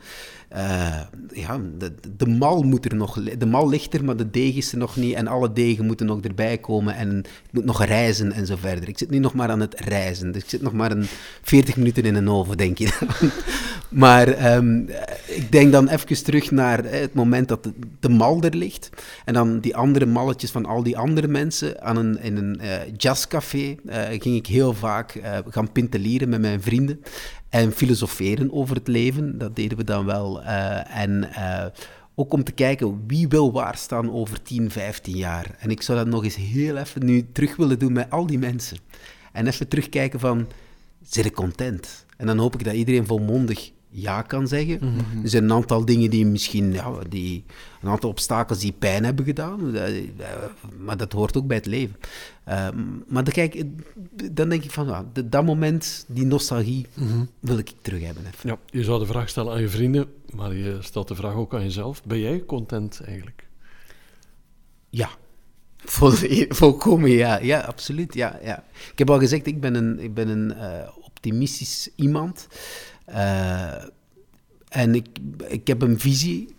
uh, ja, de, de, mal moet er nog... De mal ligt er, maar de deeg is er nog niet. En alle degen moeten nog erbij komen. En het moet nog reizen en zo verder. Ik zit nu nog maar aan het reizen. Dus ik zit nog maar een 40 minuten in een oven, denk je. maar um, ik denk dan even terug naar het moment dat de, mal er ligt. En dan die andere malletjes van al die andere mensen. Aan een, in een uh, jazzcafé ging ik heel vaak gaan pintelieren met mijn vrienden en filosoferen over het leven. Dat deden we dan wel. Uh, en uh, ook om te kijken wie wil waar staan over 10, 15 jaar. En ik zou dat nog eens heel even nu terug willen doen met al die mensen. En even terugkijken van, zit ik content? En dan hoop ik dat iedereen volmondig ja kan zeggen. Mhm. Er zijn een aantal dingen die misschien, ja, die, een aantal obstakels die pijn hebben gedaan, eh, maar dat hoort ook bij het leven. Ehm, maar dan, kijk, dan denk ik van, ja, dat moment, die nostalgie, mhm. wil ik terug hebben. Even. Ja, je zou de vraag stellen aan je vrienden, maar je stelt de vraag ook aan jezelf. Ben jij content eigenlijk? Ja, Vol, volkomen ja. Ja, absoluut. Ja, ja. Ik heb al gezegd, ik ben een, ik ben een uh, optimistisch iemand. Uh, en ik, ik heb een visie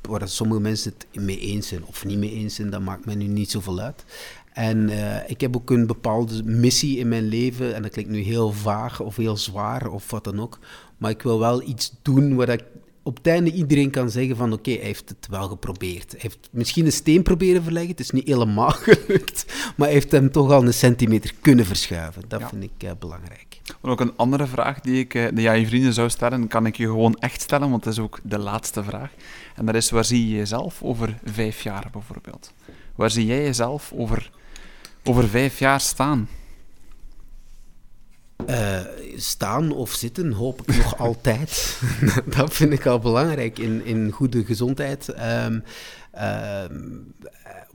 waar sommige mensen het mee eens zijn of niet mee eens zijn. Dat maakt mij nu niet zoveel uit. En uh, ik heb ook een bepaalde missie in mijn leven. En dat klinkt nu heel vaag of heel zwaar of wat dan ook. Maar ik wil wel iets doen waar ik op het einde iedereen kan zeggen van oké, hij heeft het wel geprobeerd. Hij heeft misschien een steen proberen verleggen, het is niet helemaal gelukt, maar hij heeft hem toch al een centimeter kunnen verschuiven. Dat vind ik uh, belangrijk. En ook een andere vraag die ik uh, die aan je vrienden zou stellen, kan ik je gewoon echt stellen, want dat is ook de laatste vraag. En dat is, waar zie je jezelf over vijf jaar bijvoorbeeld? Waar zie jij jezelf over, over vijf jaar staan? Uh, staan of zitten hoop ik nog altijd. dat vind ik al belangrijk in, in goede gezondheid. Um, uh,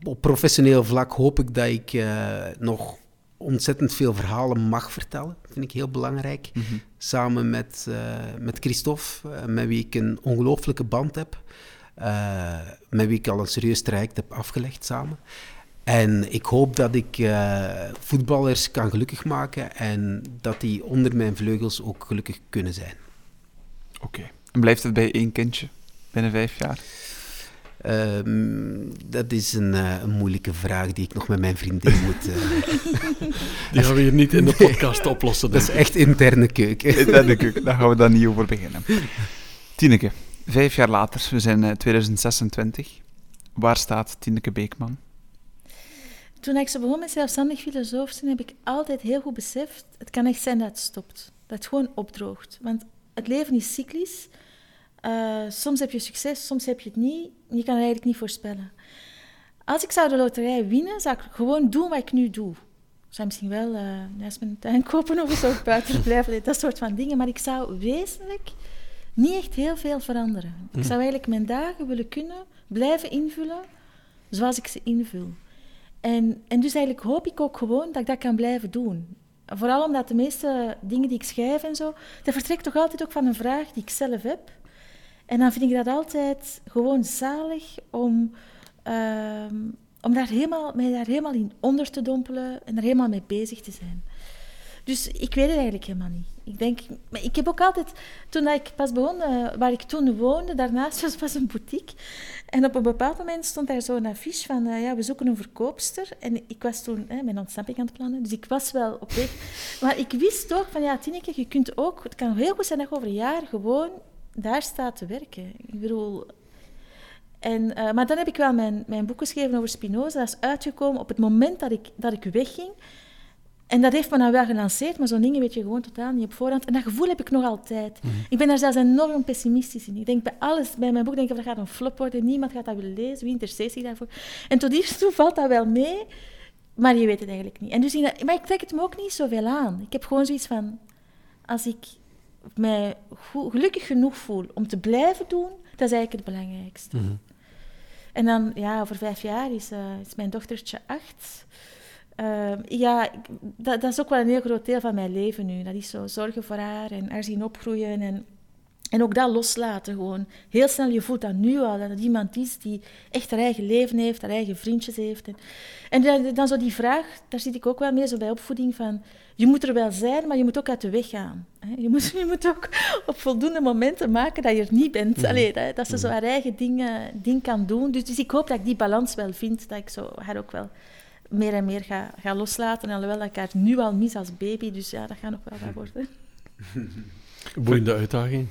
op professioneel vlak hoop ik dat ik uh, nog ontzettend veel verhalen mag vertellen. Dat vind ik heel belangrijk. Mm -hmm. Samen met, met Christophe, met wie ik een ongelooflijke band heb. met wie ik al een serieus traject heb afgelegd samen. En ik hoop dat ik uh, voetballers kan gelukkig maken en dat die onder mijn vleugels ook gelukkig kunnen zijn. Oké. Okay. En blijft het bij één kindje binnen vijf jaar? Um, dat is een, uh, een, moeilijke vraag die ik nog met mijn vriendin moet. Uh... die gaan we hier niet in de podcast oplossen. Dat is echt interne keuken. Interne keuken, daar gaan we dan niet over beginnen. Tineke, vijf jaar later, we zijn 2026. Waar staat Tineke Beekman? Toen ik zo begon met zelfstandig filosoof zijn, heb ik altijd heel goed beseft, het kan echt zijn dat het stopt. Dat het gewoon opdroogt. Want het leven is cyclisch. Uh, soms heb je succes, soms heb je het niet. Je kan het eigenlijk niet voorspellen. Als ik zou de loterij winnen, zou ik gewoon doen wat ik nu doe. Ik zou misschien wel uh, naast mijn tuin kopen of zo buiten blijven, dat soort van dingen. Maar ik zou wezenlijk niet echt heel veel veranderen. Ik zou eigenlijk mijn dagen willen kunnen blijven invullen zoals ik ze invul. En, en dus eigenlijk hoop ik ook gewoon dat ik dat kan blijven doen. Vooral omdat de meeste dingen die ik schrijf en zo, dat vertrekt toch altijd ook van een vraag die ik zelf heb. En dan vind ik dat altijd gewoon zalig om, uh, om daar helemaal, mij daar helemaal in onder te dompelen en er helemaal mee bezig te zijn. Dus ik weet het eigenlijk helemaal niet. Ik denk, maar ik heb ook altijd, toen ik pas begon, uh, waar ik toen woonde, daarnaast was, een boutique. En op een bepaald moment stond daar zo'n affiche van, uh, ja, we zoeken een verkoopster. En ik was toen mijn ontsnapping aan het plannen, dus ik was wel op weg. Maar ik wist ook van, ja, Tineke, je kunt ook, het kan heel goed zijn dat over een jaar gewoon daar staat te werken. Ik bedoel... En, uh, maar dan heb ik wel mijn, mijn boek geschreven over Spinoza. Dat is uitgekomen op het moment dat ik, dat ik wegging. En dat heeft me dan wel gelanceerd, maar zo'n dingen weet je gewoon totaal niet op voorhand. En dat gevoel heb ik nog altijd. Mm -hmm. Ik ben daar zelfs enorm pessimistisch in. Ik denk bij alles, bij mijn boek denk ik dat gaat een flop worden. Niemand gaat dat willen lezen. Wie interesseert zich daarvoor? En tot hiertoe valt dat wel mee, maar je weet het eigenlijk niet. En dus in, maar ik trek het me ook niet zoveel aan. Ik heb gewoon zoiets van, als ik mij goed, gelukkig genoeg voel om te blijven doen, dat is eigenlijk het belangrijkste. Mm -hmm. En dan, ja, over vijf jaar is, uh, is mijn dochtertje acht. Uh, ja, dat, dat, is ook wel een heel groot deel van mijn leven nu. Dat is zo zorgen voor haar en haar zien opgroeien en, en ook dat loslaten gewoon. Heel snel, je voelt dat nu al, dat het iemand is die echt haar eigen leven heeft, haar eigen vriendjes heeft. En, en dan, dan zo die vraag, daar zit ik ook wel mee zo bij opvoeding van, je moet er wel zijn, maar je moet ook uit de weg gaan. Je moet, je moet ook op voldoende momenten maken dat je er niet bent. Mm. Allee, dat, dat, ze zo haar eigen dingen ding kan doen. Dus, dus ik hoop dat ik die balans wel vind, dat ik zo haar ook wel meer en meer ga, ga loslaten. Alhoewel dat ik haar nu al mis als baby, dus ja, dat gaat nog wel wat worden. Boeiende uitdaging.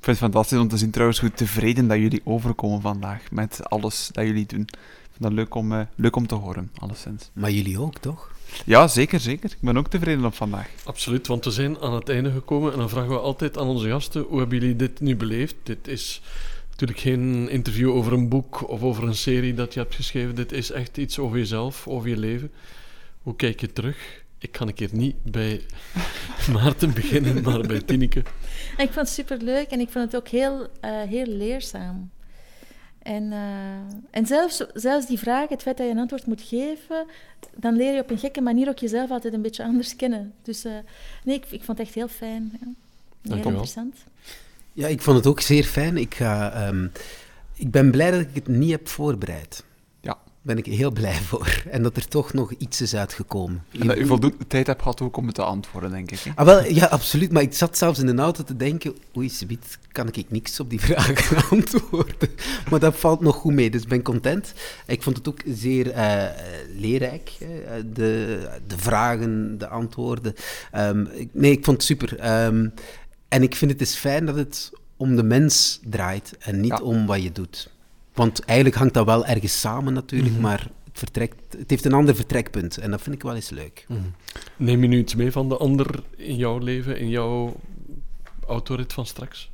Ik vind het fantastisch om te zien trouwens hoe tevreden dat jullie overkomen vandaag met alles dat jullie doen. Ik vind dat leuk om, uh, leuk om te horen, alleszins. Maar jullie ook, toch? Ja, zeker, zeker. Ik ben ook tevreden op vandaag. Absoluut, want we zijn aan het einde gekomen en dan vragen we altijd aan onze gasten, hoe hebben jullie dit nu beleefd? Dit is natuurlijk geen interview over een boek of over een serie dat je hebt geschreven. Dit is echt iets over jezelf, over je leven. Hoe kijk je terug? Ik kan een keer niet bij Maarten beginnen, maar bij Tineke. Ik vond het superleuk en ik vond het ook heel, uh, heel leerzaam. En, uh, en zelfs, zelfs die vraag, het feit dat je een antwoord moet geven, dan leer je op een gekke manier ook jezelf altijd een beetje anders kennen. Dus uh, nee, ik, ik vond het echt heel fijn. Ja. Heel interessant. Ja, ik vond het ook zeer fijn. Ik, ga, um, ik ben blij dat ik het niet heb voorbereid. ben ik heel blij voor. En dat er toch nog iets is uitgekomen. En dat u voldoende tijd hebt gehad ook om het te antwoorden, denk ik. Hè? Ah, wel, ja, absoluut. Maar ik zat zelfs in de auto te denken... Oei, Sabit, kan ik niks op die vragen antwoorden? Maar dat valt nog goed mee, dus ik ben content. Ik vond het ook zeer uh, leerrijk, de, de vragen, de antwoorden. Um, nee, ik vond het super. Um, en ik vind het is fijn dat het om de mens draait en niet ja. om wat je doet. Want eigenlijk hangt dat wel ergens samen natuurlijk, mm -hmm. maar het, vertrekt, het heeft een ander vertrekpunt en dat vind ik wel eens leuk. Mm -hmm. Neem je nu iets mee van de ander in jouw leven, in jouw autorit van straks?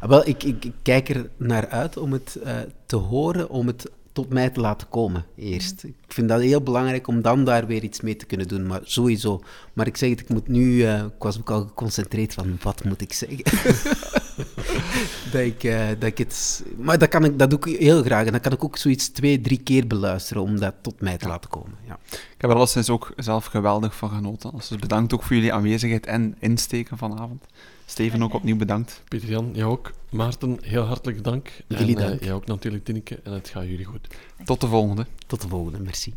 Ah, wel, ik, ik, ik, kijk er naar uit om het uh, te horen, om het tot mij te laten komen eerst. Ik vind dat heel belangrijk om dan daar weer iets mee te kunnen doen, maar sowieso. Maar ik zeg het, ik moet nu, uh, ik was ook al geconcentreerd van wat moet ik zeggen. dat, ik, uh, dat ik het, maar dat, kan ik, dat doe ik heel graag en dan kan ik ook zoiets twee, drie keer beluisteren om dat tot mij te laten komen. Ja. Ik heb er alleszins ook zelf geweldig van genoten. Dus bedankt ook voor jullie aanwezigheid en insteken vanavond. Steven, ook opnieuw bedankt. Pieter-Jan, jou ook. Maarten, heel hartelijk dank. Jullie en, dank. Uh, jij ook natuurlijk, Tineke. En het gaat jullie goed. Tot de volgende. Tot de volgende, merci.